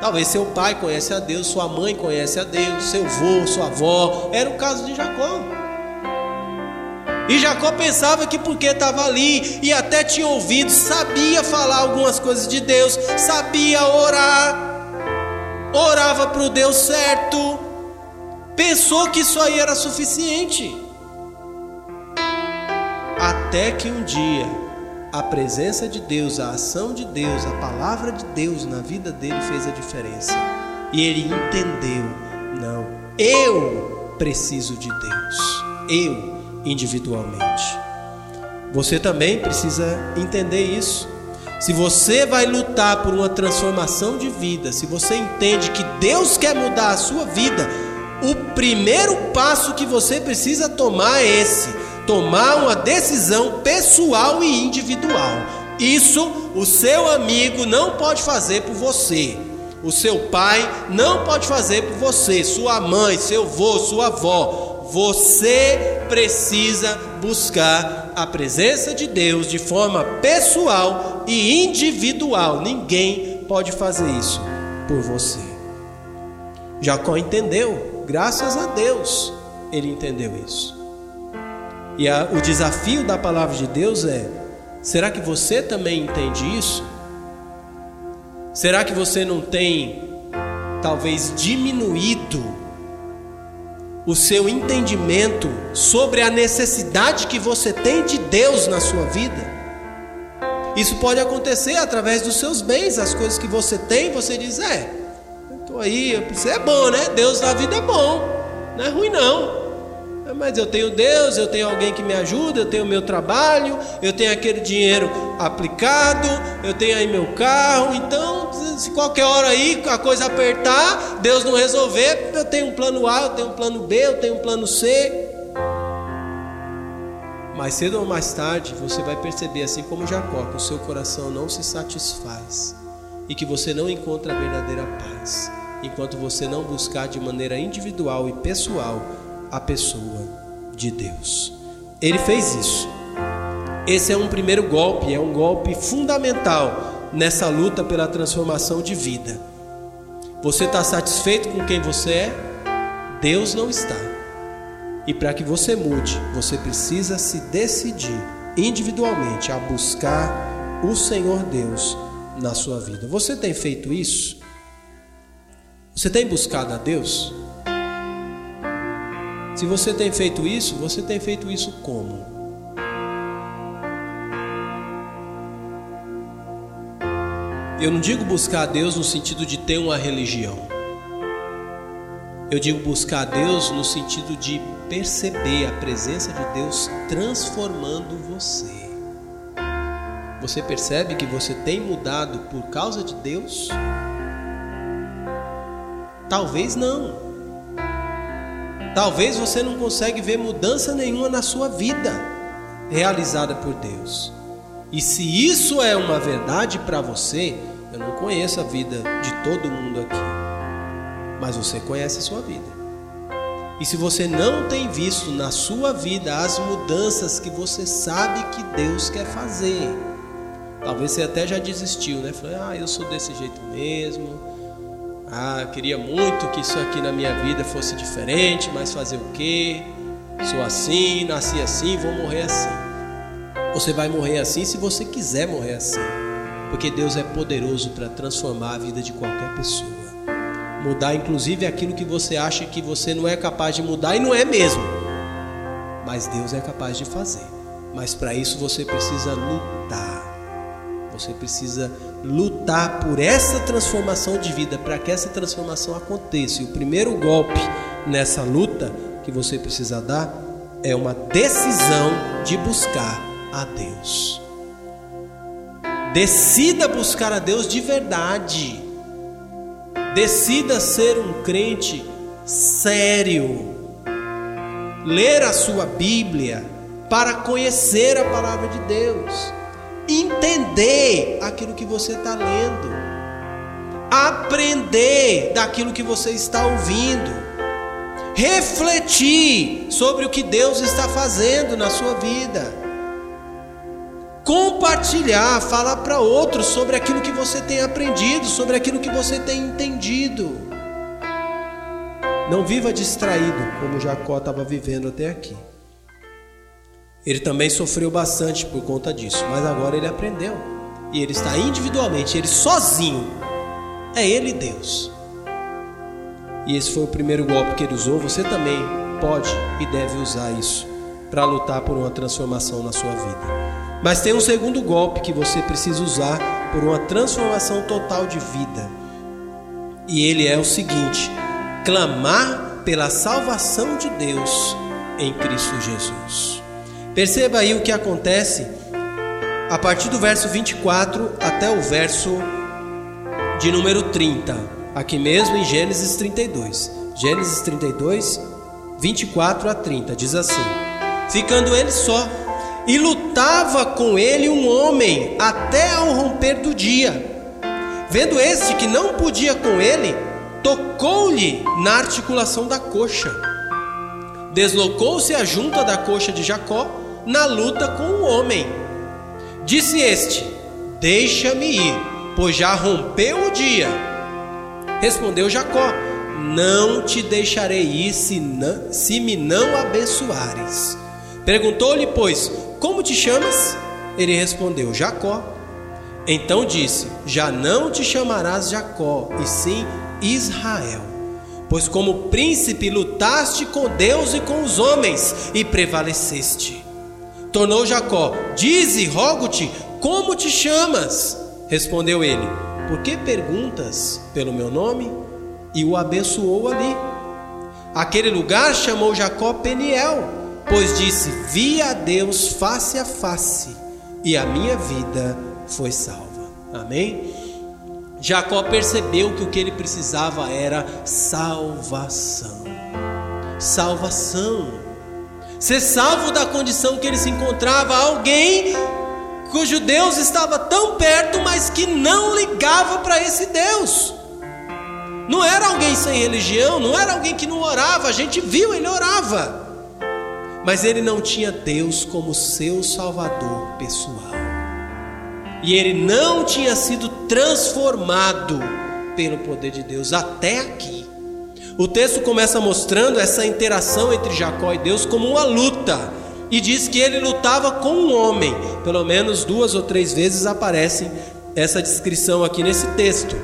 S1: Talvez seu pai conhece a Deus, sua mãe conhece a Deus, seu avô, sua avó. Era o caso de Jacó. E Jacó pensava que porque estava ali e até tinha ouvido, sabia falar algumas coisas de Deus, sabia orar, orava para o Deus certo, pensou que isso aí era suficiente. Até que um dia a presença de Deus, a ação de Deus, a palavra de Deus na vida dele fez a diferença. E ele entendeu: não, eu preciso de Deus. Eu individualmente. Você também precisa entender isso. Se você vai lutar por uma transformação de vida, se você entende que Deus quer mudar a sua vida, o primeiro passo que você precisa tomar é esse: tomar uma decisão pessoal e individual. Isso o seu amigo não pode fazer por você. O seu pai não pode fazer por você, sua mãe, seu avô, sua avó. Você precisa buscar a presença de Deus de forma pessoal e individual. Ninguém pode fazer isso por você. Jacó entendeu, graças a Deus, ele entendeu isso. E a, o desafio da palavra de Deus é: será que você também entende isso? Será que você não tem, talvez, diminuído o seu entendimento sobre a necessidade que você tem de Deus na sua vida. Isso pode acontecer através dos seus bens, as coisas que você tem, você diz: É, eu estou aí, é bom, né? Deus na vida é bom, não é ruim não. É, mas eu tenho Deus, eu tenho alguém que me ajuda, eu tenho meu trabalho, eu tenho aquele dinheiro aplicado, eu tenho aí meu carro. Então, se qualquer hora aí a coisa apertar, Deus não resolver, eu tenho um plano A, eu tenho um plano B, eu tenho um plano C. Mais cedo ou mais tarde, você vai perceber, assim como Jacó, que o seu coração não se satisfaz e que você não encontra a verdadeira paz, enquanto você não buscar de maneira individual e pessoal a pessoa de Deus. Ele fez isso. Esse é um primeiro golpe, é um golpe fundamental nessa luta pela transformação de vida. Você está satisfeito com quem você é? Deus não está. E para que você mude, você precisa se decidir individualmente a buscar o Senhor Deus na sua vida. Você tem feito isso? Você tem buscado a Deus? Se você tem feito isso, você tem feito isso como? Eu não digo buscar a Deus no sentido de ter uma religião. Eu digo buscar a Deus no sentido de perceber a presença de Deus transformando você. Você percebe que você tem mudado por causa de Deus? Talvez não. Talvez você não consegue ver mudança nenhuma na sua vida realizada por Deus. E se isso é uma verdade para você, eu não conheço a vida de todo mundo aqui, mas você conhece a sua vida. E se você não tem visto na sua vida as mudanças que você sabe que Deus quer fazer, talvez você até já desistiu, né? Falei, ah, eu sou desse jeito mesmo. Ah, queria muito que isso aqui na minha vida fosse diferente, mas fazer o quê? Sou assim, nasci assim, vou morrer assim. Você vai morrer assim se você quiser morrer assim. Porque Deus é poderoso para transformar a vida de qualquer pessoa. Mudar inclusive aquilo que você acha que você não é capaz de mudar e não é mesmo. Mas Deus é capaz de fazer. Mas para isso você precisa lutar. Você precisa lutar por essa transformação de vida, para que essa transformação aconteça. E o primeiro golpe nessa luta que você precisa dar é uma decisão de buscar a Deus. Decida buscar a Deus de verdade. Decida ser um crente sério. Ler a sua Bíblia para conhecer a palavra de Deus. Entender aquilo que você está lendo. Aprender daquilo que você está ouvindo refletir sobre o que Deus está fazendo na sua vida compartilhar, falar para outros sobre aquilo que você tem aprendido, sobre aquilo que você tem entendido. Não viva distraído como Jacó estava vivendo até aqui. Ele também sofreu bastante por conta disso, mas agora ele aprendeu. E ele está individualmente, ele sozinho. É ele Deus. E esse foi o primeiro golpe que ele usou. Você também pode e deve usar isso para lutar por uma transformação na sua vida. Mas tem um segundo golpe que você precisa usar por uma transformação total de vida. E ele é o seguinte: clamar pela salvação de Deus em Cristo Jesus. Perceba aí o que acontece a partir do verso 24 até o verso de número 30, aqui mesmo em Gênesis 32. Gênesis 32, 24 a 30, diz assim: Ficando ele só, e lutava com ele um homem até ao romper do dia. Vendo este que não podia com ele, tocou-lhe na articulação da coxa. Deslocou-se a junta da coxa de Jacó na luta com o homem. Disse este: Deixa-me ir, pois já rompeu o dia. Respondeu Jacó: Não te deixarei ir se, não, se me não abençoares. Perguntou-lhe, pois, como te chamas? Ele respondeu: Jacó. Então disse: Já não te chamarás Jacó, e sim Israel. Pois como príncipe lutaste com Deus e com os homens e prevaleceste. Tornou Jacó: Dize, rogo-te, como te chamas? Respondeu ele: Por que perguntas pelo meu nome? E o abençoou ali. Aquele lugar chamou Jacó Peniel pois disse: Vi a Deus face a face, e a minha vida foi salva. Amém? Jacó percebeu que o que ele precisava era salvação. Salvação. Ser salvo da condição que ele se encontrava, alguém cujo Deus estava tão perto, mas que não ligava para esse Deus. Não era alguém sem religião, não era alguém que não orava, a gente viu, ele orava. Mas ele não tinha Deus como seu salvador pessoal. E ele não tinha sido transformado pelo poder de Deus até aqui. O texto começa mostrando essa interação entre Jacó e Deus como uma luta. E diz que ele lutava com um homem. Pelo menos duas ou três vezes aparece essa descrição aqui nesse texto.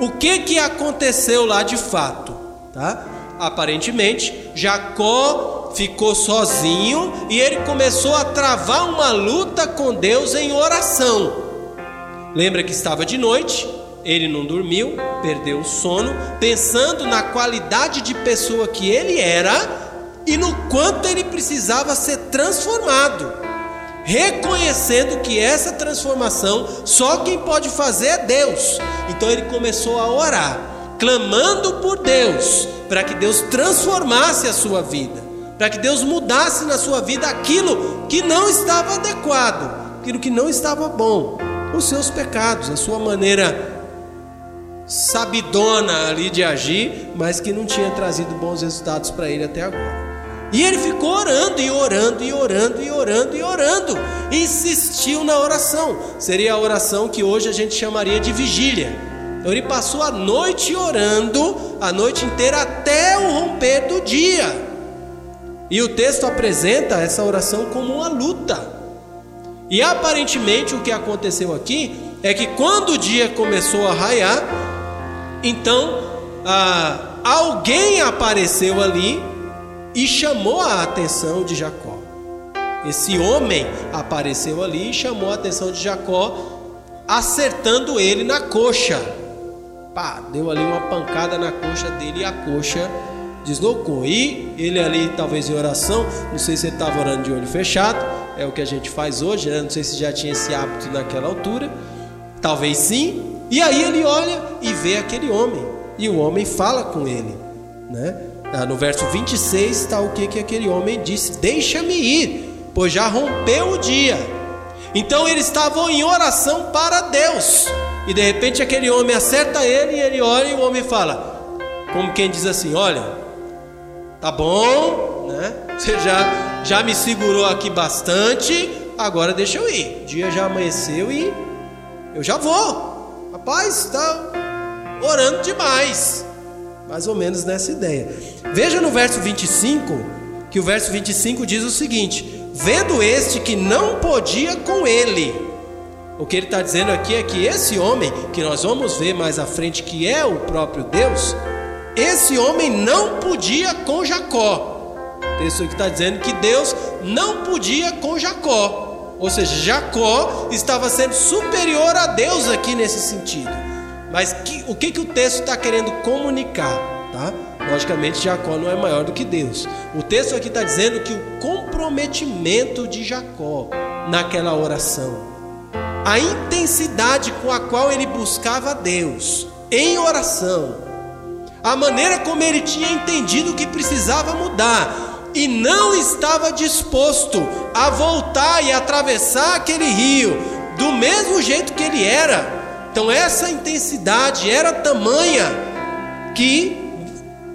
S1: O que que aconteceu lá de fato, tá? Aparentemente, Jacó ficou sozinho e ele começou a travar uma luta com Deus em oração. Lembra que estava de noite, ele não dormiu, perdeu o sono, pensando na qualidade de pessoa que ele era e no quanto ele precisava ser transformado, reconhecendo que essa transformação só quem pode fazer é Deus. Então ele começou a orar, clamando por Deus, para que Deus transformasse a sua vida, para que Deus mudasse na sua vida aquilo que não estava adequado, aquilo que não estava bom, os seus pecados, a sua maneira sabidona ali de agir, mas que não tinha trazido bons resultados para ele até agora. E ele ficou orando e orando e orando e orando e orando. Insistiu na oração. Seria a oração que hoje a gente chamaria de vigília. Então ele passou a noite orando, a noite inteira até o romper do dia. E o texto apresenta essa oração como uma luta. E aparentemente o que aconteceu aqui é que quando o dia começou a raiar, então ah, alguém apareceu ali e chamou a atenção de Jacó. Esse homem apareceu ali e chamou a atenção de Jacó, acertando ele na coxa. Pá, deu ali uma pancada na coxa dele e a coxa deslocou. E ele ali, talvez em oração, não sei se ele estava orando de olho fechado, é o que a gente faz hoje, né? não sei se já tinha esse hábito naquela altura, talvez sim. E aí ele olha e vê aquele homem, e o homem fala com ele, né? Ah, no verso 26 está o que, que aquele homem disse: Deixa-me ir, pois já rompeu o dia. Então eles estavam em oração para Deus. E de repente aquele homem acerta ele e ele olha e o homem fala, como quem diz assim: Olha, tá bom, né? Você já, já me segurou aqui bastante, agora deixa eu ir. O dia já amanheceu e eu já vou. Rapaz, está orando demais. Mais ou menos nessa ideia. Veja no verso 25, que o verso 25 diz o seguinte: Vendo este que não podia com ele. O que ele está dizendo aqui é que esse homem, que nós vamos ver mais à frente, que é o próprio Deus, esse homem não podia com Jacó. O texto aqui está dizendo que Deus não podia com Jacó. Ou seja, Jacó estava sendo superior a Deus aqui nesse sentido. Mas que, o que, que o texto está querendo comunicar? Tá? Logicamente, Jacó não é maior do que Deus. O texto aqui está dizendo que o comprometimento de Jacó naquela oração, a intensidade com a qual ele buscava Deus em oração, a maneira como ele tinha entendido que precisava mudar e não estava disposto a voltar e atravessar aquele rio do mesmo jeito que ele era então essa intensidade era tamanha que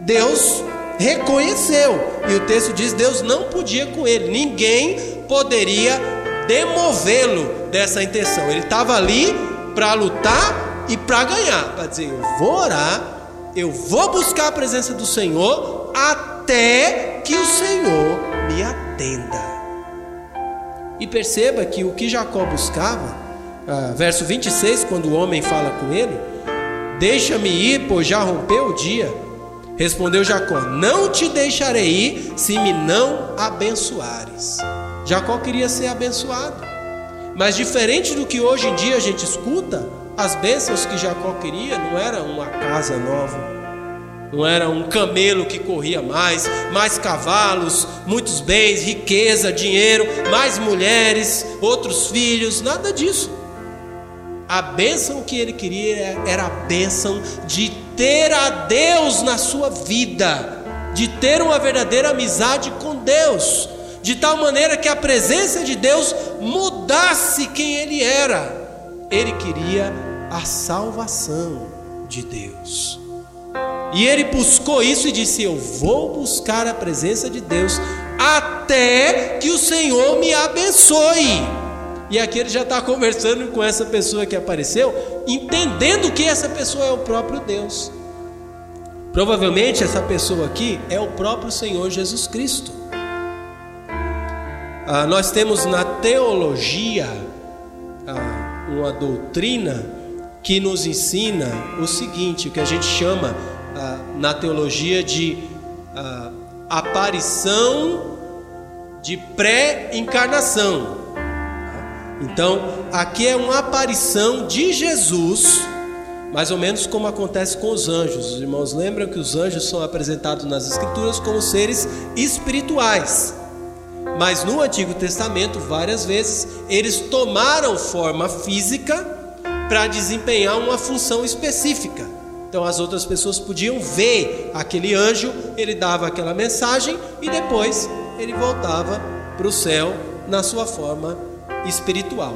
S1: Deus reconheceu. E o texto diz: Deus não podia com ele, ninguém poderia demovê-lo dessa intenção. Ele estava ali para lutar e para ganhar, para dizer: eu vou orar, eu vou buscar a presença do Senhor até que o Senhor me atenda. E perceba que o que Jacó buscava ah, verso 26, quando o homem fala com ele: Deixa-me ir, pois já rompeu o dia. Respondeu Jacó: Não te deixarei ir se me não abençoares. Jacó queria ser abençoado, mas diferente do que hoje em dia a gente escuta, as bênçãos que Jacó queria não era uma casa nova, não era um camelo que corria mais, mais cavalos, muitos bens, riqueza, dinheiro, mais mulheres, outros filhos, nada disso. A bênção que ele queria era a bênção de ter a Deus na sua vida, de ter uma verdadeira amizade com Deus, de tal maneira que a presença de Deus mudasse quem ele era. Ele queria a salvação de Deus. E ele buscou isso e disse: Eu vou buscar a presença de Deus até que o Senhor me abençoe. E aqui ele já está conversando com essa pessoa que apareceu, entendendo que essa pessoa é o próprio Deus. Provavelmente essa pessoa aqui é o próprio Senhor Jesus Cristo. Ah, nós temos na teologia ah, uma doutrina que nos ensina o seguinte, o que a gente chama ah, na teologia de ah, aparição de pré-encarnação. Então, aqui é uma aparição de Jesus, mais ou menos como acontece com os anjos. Os irmãos lembram que os anjos são apresentados nas Escrituras como seres espirituais. Mas no Antigo Testamento, várias vezes, eles tomaram forma física para desempenhar uma função específica. Então as outras pessoas podiam ver aquele anjo, ele dava aquela mensagem e depois ele voltava para o céu na sua forma espiritual.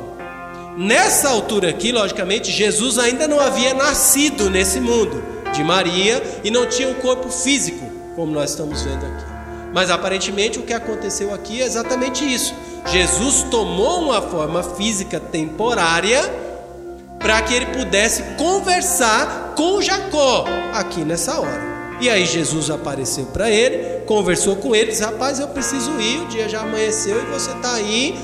S1: Nessa altura aqui, logicamente, Jesus ainda não havia nascido nesse mundo de Maria e não tinha um corpo físico, como nós estamos vendo aqui. Mas aparentemente o que aconteceu aqui é exatamente isso. Jesus tomou uma forma física temporária para que ele pudesse conversar com Jacó aqui nessa hora. E aí Jesus apareceu para ele, conversou com ele, disse: Rapaz, eu preciso ir, o dia já amanheceu e você está aí.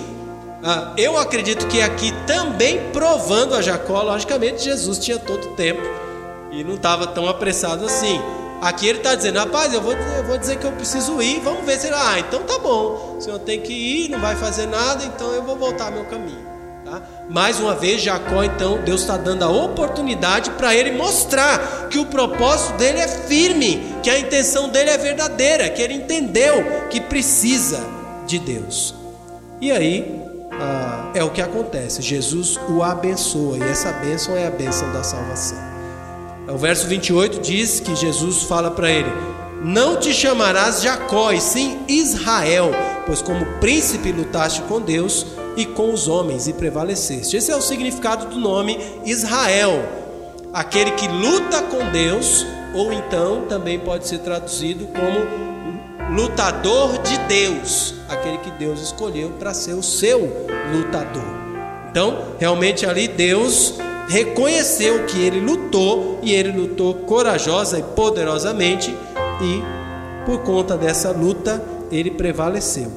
S1: Ah, eu acredito que aqui também provando a Jacó, logicamente Jesus tinha todo o tempo e não estava tão apressado assim. Aqui ele está dizendo, rapaz, eu vou, eu vou dizer que eu preciso ir, vamos ver se ele. Ah, então tá bom. O senhor tem que ir, não vai fazer nada, então eu vou voltar meu caminho. Tá? Mais uma vez, Jacó, então, Deus está dando a oportunidade para ele mostrar que o propósito dele é firme, que a intenção dele é verdadeira, que ele entendeu que precisa de Deus. E aí, ah, é o que acontece: Jesus o abençoa, e essa bênção é a bênção da salvação. O verso 28 diz que Jesus fala para ele: Não te chamarás Jacó, e sim Israel, pois como príncipe lutaste com Deus e com os homens e prevaleceste. Esse é o significado do nome Israel, aquele que luta com Deus, ou então também pode ser traduzido como lutador de Deus, aquele que Deus escolheu para ser o seu lutador. Então, realmente ali Deus reconheceu que ele lutou e ele lutou corajosa e poderosamente e por conta dessa luta ele prevaleceu.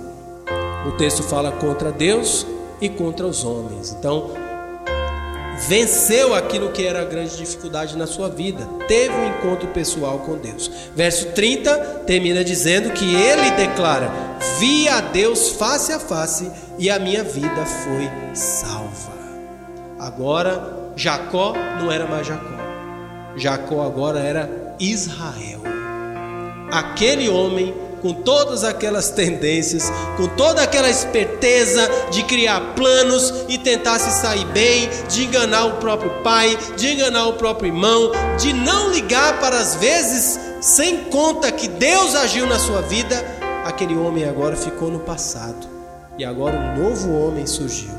S1: O texto fala contra Deus e contra os homens. Então, venceu aquilo que era a grande dificuldade na sua vida, teve um encontro pessoal com Deus. Verso 30 termina dizendo que ele declara: Vi a Deus face a face e a minha vida foi salva. Agora Jacó não era mais Jacó. Jacó agora era Israel. Aquele homem com todas aquelas tendências, com toda aquela esperteza de criar planos e tentar se sair bem, de enganar o próprio pai, de enganar o próprio irmão, de não ligar para as vezes sem conta que Deus agiu na sua vida, aquele homem agora ficou no passado. E agora um novo homem surgiu,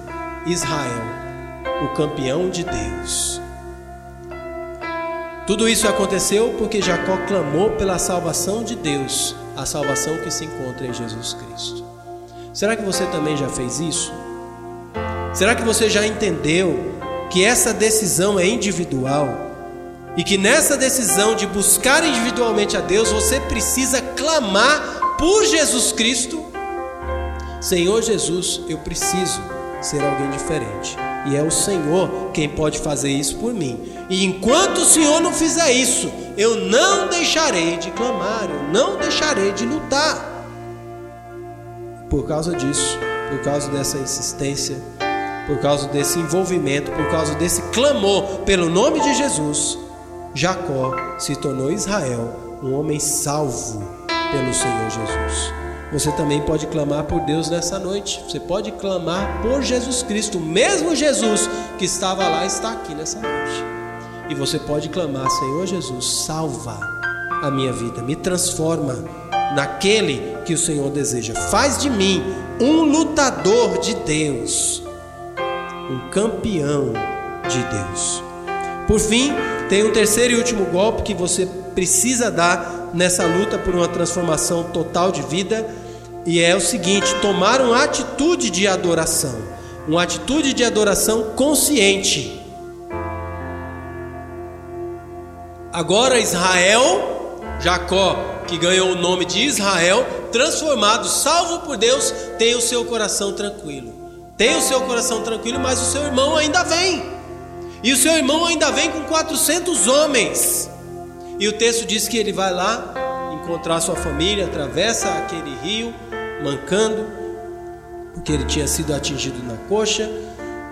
S1: Israel o campeão de Deus. Tudo isso aconteceu porque Jacó clamou pela salvação de Deus, a salvação que se encontra em Jesus Cristo. Será que você também já fez isso? Será que você já entendeu que essa decisão é individual e que nessa decisão de buscar individualmente a Deus você precisa clamar por Jesus Cristo? Senhor Jesus, eu preciso ser alguém diferente. E é o Senhor quem pode fazer isso por mim. E enquanto o Senhor não fizer isso, eu não deixarei de clamar, eu não deixarei de lutar. Por causa disso, por causa dessa insistência, por causa desse envolvimento, por causa desse clamor pelo nome de Jesus, Jacó se tornou Israel, um homem salvo pelo Senhor Jesus. Você também pode clamar por Deus nessa noite. Você pode clamar por Jesus Cristo. O mesmo Jesus que estava lá está aqui nessa noite. E você pode clamar: Senhor Jesus, salva a minha vida, me transforma naquele que o Senhor deseja. Faz de mim um lutador de Deus, um campeão de Deus. Por fim, tem um terceiro e último golpe que você precisa dar nessa luta por uma transformação total de vida, e é o seguinte: tomar uma atitude de adoração, uma atitude de adoração consciente. Agora Israel, Jacó, que ganhou o nome de Israel, transformado, salvo por Deus, tem o seu coração tranquilo. Tem o seu coração tranquilo, mas o seu irmão ainda vem. E o seu irmão ainda vem com 400 homens. E o texto diz que ele vai lá encontrar sua família, atravessa aquele rio, mancando, porque ele tinha sido atingido na coxa.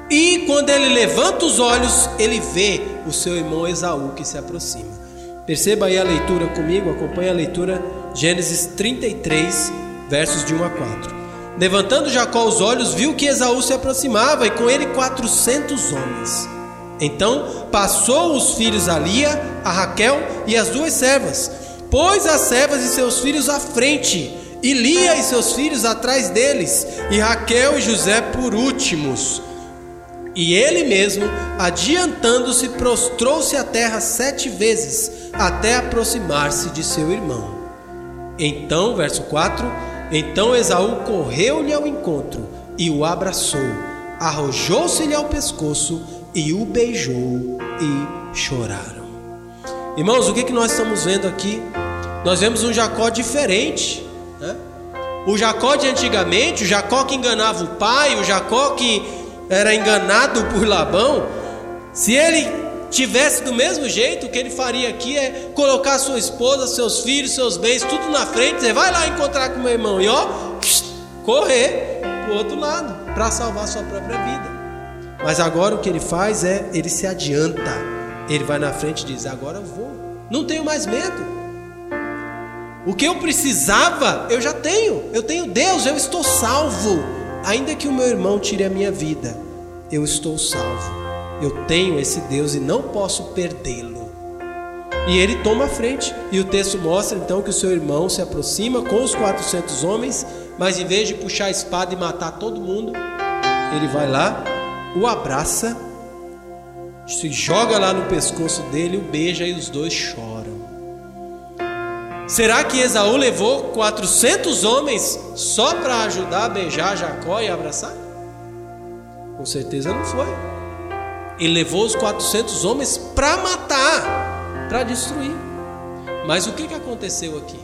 S1: E quando ele levanta os olhos, ele vê o seu irmão Esaú que se aproxima. Perceba aí a leitura comigo, acompanhe a leitura, Gênesis 33, versos de 1 a 4. Levantando Jacó os olhos, viu que Esaú se aproximava e com ele 400 homens. Então passou os filhos a Lia, a Raquel e as duas servas, pôs as servas e seus filhos à frente, e Lia e seus filhos atrás deles, e Raquel e José por últimos. E ele mesmo, adiantando-se, prostrou-se à terra sete vezes, até aproximar-se de seu irmão. Então, verso 4: Então Esaú correu-lhe ao encontro e o abraçou, arrojou-se-lhe ao pescoço e o beijou e choraram. Irmãos, o que, que nós estamos vendo aqui? Nós vemos um Jacó diferente. O Jacó de antigamente, o Jacó que enganava o pai, o Jacó que era enganado por Labão, se ele tivesse do mesmo jeito, o que ele faria aqui é colocar sua esposa, seus filhos, seus bens, tudo na frente, dizer, vai lá encontrar com meu irmão e ó, correr para o outro lado para salvar sua própria vida. Mas agora o que ele faz é, ele se adianta, ele vai na frente e diz, agora eu vou, não tenho mais medo. O que eu precisava, eu já tenho. Eu tenho Deus, eu estou salvo. Ainda que o meu irmão tire a minha vida, eu estou salvo. Eu tenho esse Deus e não posso perdê-lo. E ele toma a frente. E o texto mostra então que o seu irmão se aproxima com os 400 homens, mas em vez de puxar a espada e matar todo mundo, ele vai lá, o abraça, se joga lá no pescoço dele, o beija e os dois choram. Será que Esaú levou 400 homens só para ajudar a beijar Jacó e abraçar? Com certeza não foi. Ele levou os 400 homens para matar, para destruir. Mas o que, que aconteceu aqui?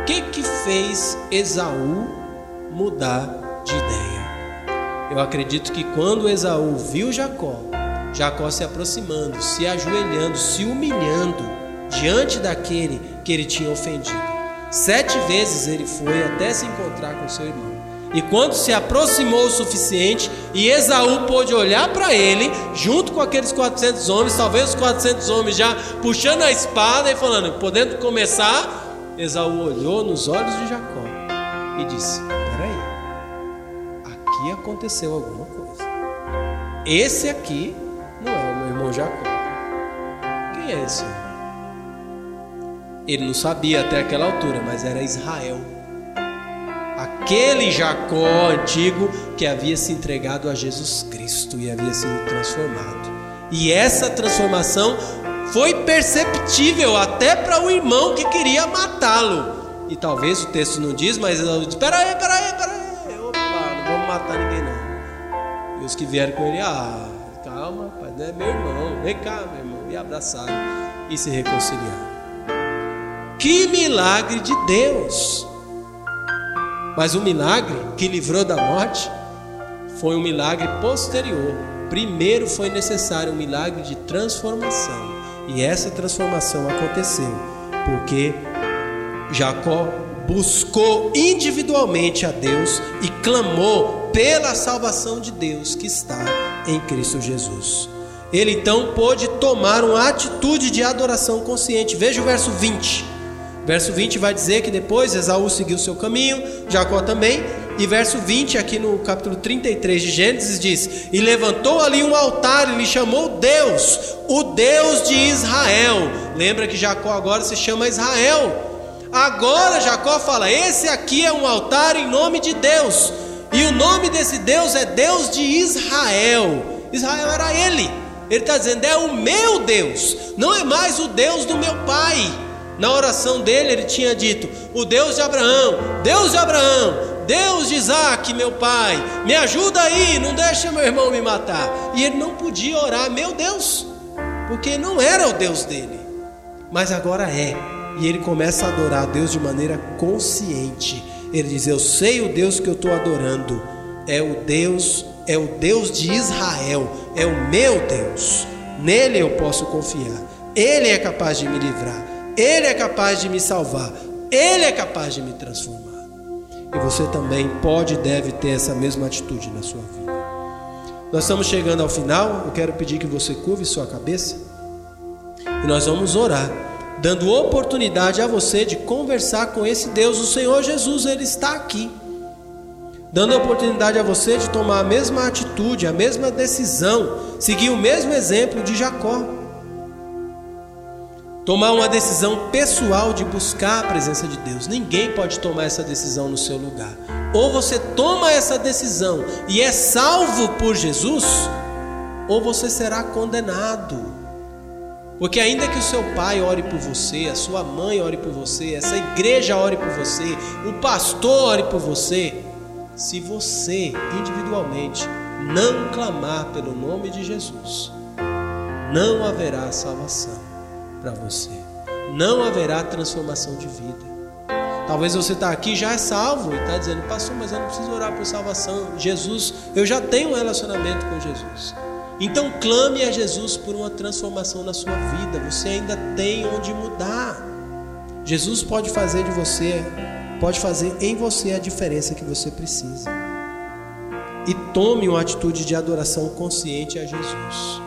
S1: O que, que fez Esaú mudar de ideia? Eu acredito que quando Esaú viu Jacó, Jacó se aproximando, se ajoelhando, se humilhando, diante daquele que ele tinha ofendido. Sete vezes ele foi até se encontrar com seu irmão. E quando se aproximou o suficiente e Esaú pôde olhar para ele, junto com aqueles 400 homens, talvez os 400 homens já puxando a espada e falando, podendo começar, Esaú olhou nos olhos de Jacó e disse: Peraí, aqui aconteceu alguma coisa. Esse aqui não é o meu irmão Jacó. Quem é esse irmão? Ele não sabia até aquela altura, mas era Israel. Aquele Jacó antigo que havia se entregado a Jesus Cristo e havia sido transformado. E essa transformação foi perceptível até para o irmão que queria matá-lo. E talvez o texto não diz, mas Espera aí, espera aí, espera aí. Opa, não vamos matar ninguém não. E os que vieram com ele, ah, calma, pai, não é meu irmão, vem cá, meu irmão. E abraçaram e se reconciliaram. Que milagre de Deus! Mas o milagre que livrou da morte foi um milagre posterior. Primeiro foi necessário um milagre de transformação. E essa transformação aconteceu porque Jacó buscou individualmente a Deus e clamou pela salvação de Deus que está em Cristo Jesus. Ele então pôde tomar uma atitude de adoração consciente. Veja o verso 20. Verso 20 vai dizer que depois Esaú seguiu seu caminho, Jacó também. E verso 20, aqui no capítulo 33 de Gênesis, diz: E levantou ali um altar e lhe chamou Deus, o Deus de Israel. Lembra que Jacó agora se chama Israel. Agora Jacó fala: Esse aqui é um altar em nome de Deus. E o nome desse Deus é Deus de Israel. Israel era ele. Ele está dizendo: é o meu Deus, não é mais o Deus do meu pai. Na oração dele, ele tinha dito: o Deus de Abraão, Deus de Abraão, Deus de Isaac, meu pai, me ajuda aí, não deixa meu irmão me matar. E ele não podia orar, meu Deus, porque não era o Deus dele, mas agora é. E ele começa a adorar a Deus de maneira consciente. Ele diz: Eu sei o Deus que eu estou adorando, é o Deus, é o Deus de Israel, é o meu Deus. Nele eu posso confiar. Ele é capaz de me livrar, ele é capaz de me salvar, ele é capaz de me transformar. E você também pode e deve ter essa mesma atitude na sua vida. Nós estamos chegando ao final. Eu quero pedir que você curve sua cabeça e nós vamos orar, dando oportunidade a você de conversar com esse Deus, o Senhor Jesus, ele está aqui. Dando oportunidade a você de tomar a mesma atitude, a mesma decisão, seguir o mesmo exemplo de Jacó. Tomar uma decisão pessoal de buscar a presença de Deus. Ninguém pode tomar essa decisão no seu lugar. Ou você toma essa decisão e é salvo por Jesus, ou você será condenado. Porque ainda que o seu pai ore por você, a sua mãe ore por você, essa igreja ore por você, o pastor ore por você, se você individualmente não clamar pelo nome de Jesus, não haverá salvação para você. Não haverá transformação de vida. Talvez você está aqui já é salvo e está dizendo, pastor, mas eu não preciso orar por salvação. Jesus, eu já tenho um relacionamento com Jesus. Então clame a Jesus por uma transformação na sua vida. Você ainda tem onde mudar. Jesus pode fazer de você, pode fazer em você a diferença que você precisa. E tome uma atitude de adoração consciente a Jesus,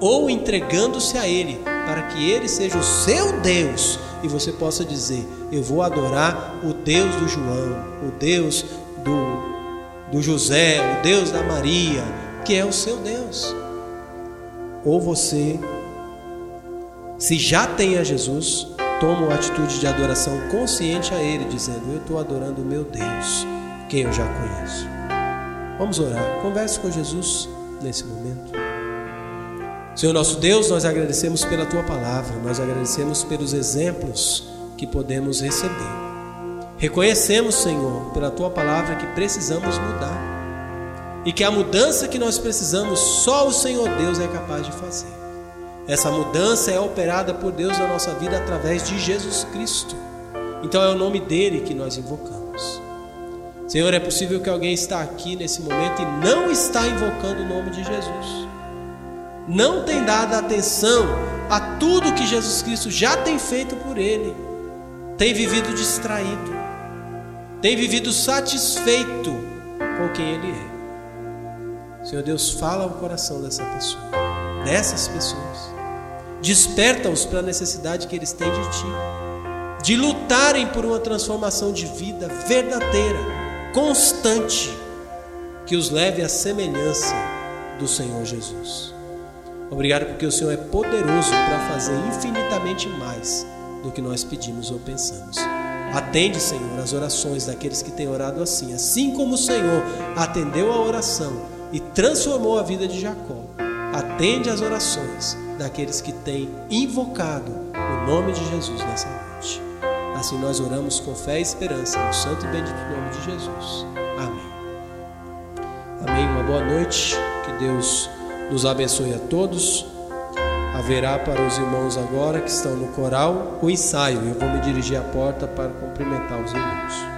S1: ou entregando-se a Ele para que ele seja o seu Deus e você possa dizer: Eu vou adorar o Deus do João, o Deus do, do José, o Deus da Maria, que é o seu Deus. Ou você, se já tem a Jesus, toma uma atitude de adoração consciente a Ele, dizendo: Eu estou adorando o meu Deus, quem eu já conheço. Vamos orar. Converse com Jesus nesse momento. Senhor nosso Deus, nós agradecemos pela tua palavra, nós agradecemos pelos exemplos que podemos receber. Reconhecemos, Senhor, pela tua palavra que precisamos mudar e que a mudança que nós precisamos só o Senhor Deus é capaz de fazer. Essa mudança é operada por Deus na nossa vida através de Jesus Cristo. Então é o nome dele que nós invocamos. Senhor, é possível que alguém está aqui nesse momento e não está invocando o nome de Jesus não tem dado atenção a tudo que Jesus Cristo já tem feito por ele, tem vivido distraído, tem vivido satisfeito com quem ele é. Senhor Deus, fala ao coração dessa pessoa, dessas pessoas, desperta-os para a necessidade que eles têm de Ti, de lutarem por uma transformação de vida verdadeira, constante, que os leve à semelhança do Senhor Jesus. Obrigado porque o Senhor é poderoso para fazer infinitamente mais do que nós pedimos ou pensamos. Atende, Senhor, as orações daqueles que têm orado assim, assim como o Senhor atendeu a oração e transformou a vida de Jacó. Atende as orações daqueles que têm invocado o nome de Jesus nessa noite. Assim nós oramos com fé e esperança no santo e bendito nome de Jesus. Amém. Amém. Uma boa noite. Que Deus nos abençoe a todos. Haverá para os irmãos agora que estão no coral o ensaio. Eu vou me dirigir à porta para cumprimentar os irmãos.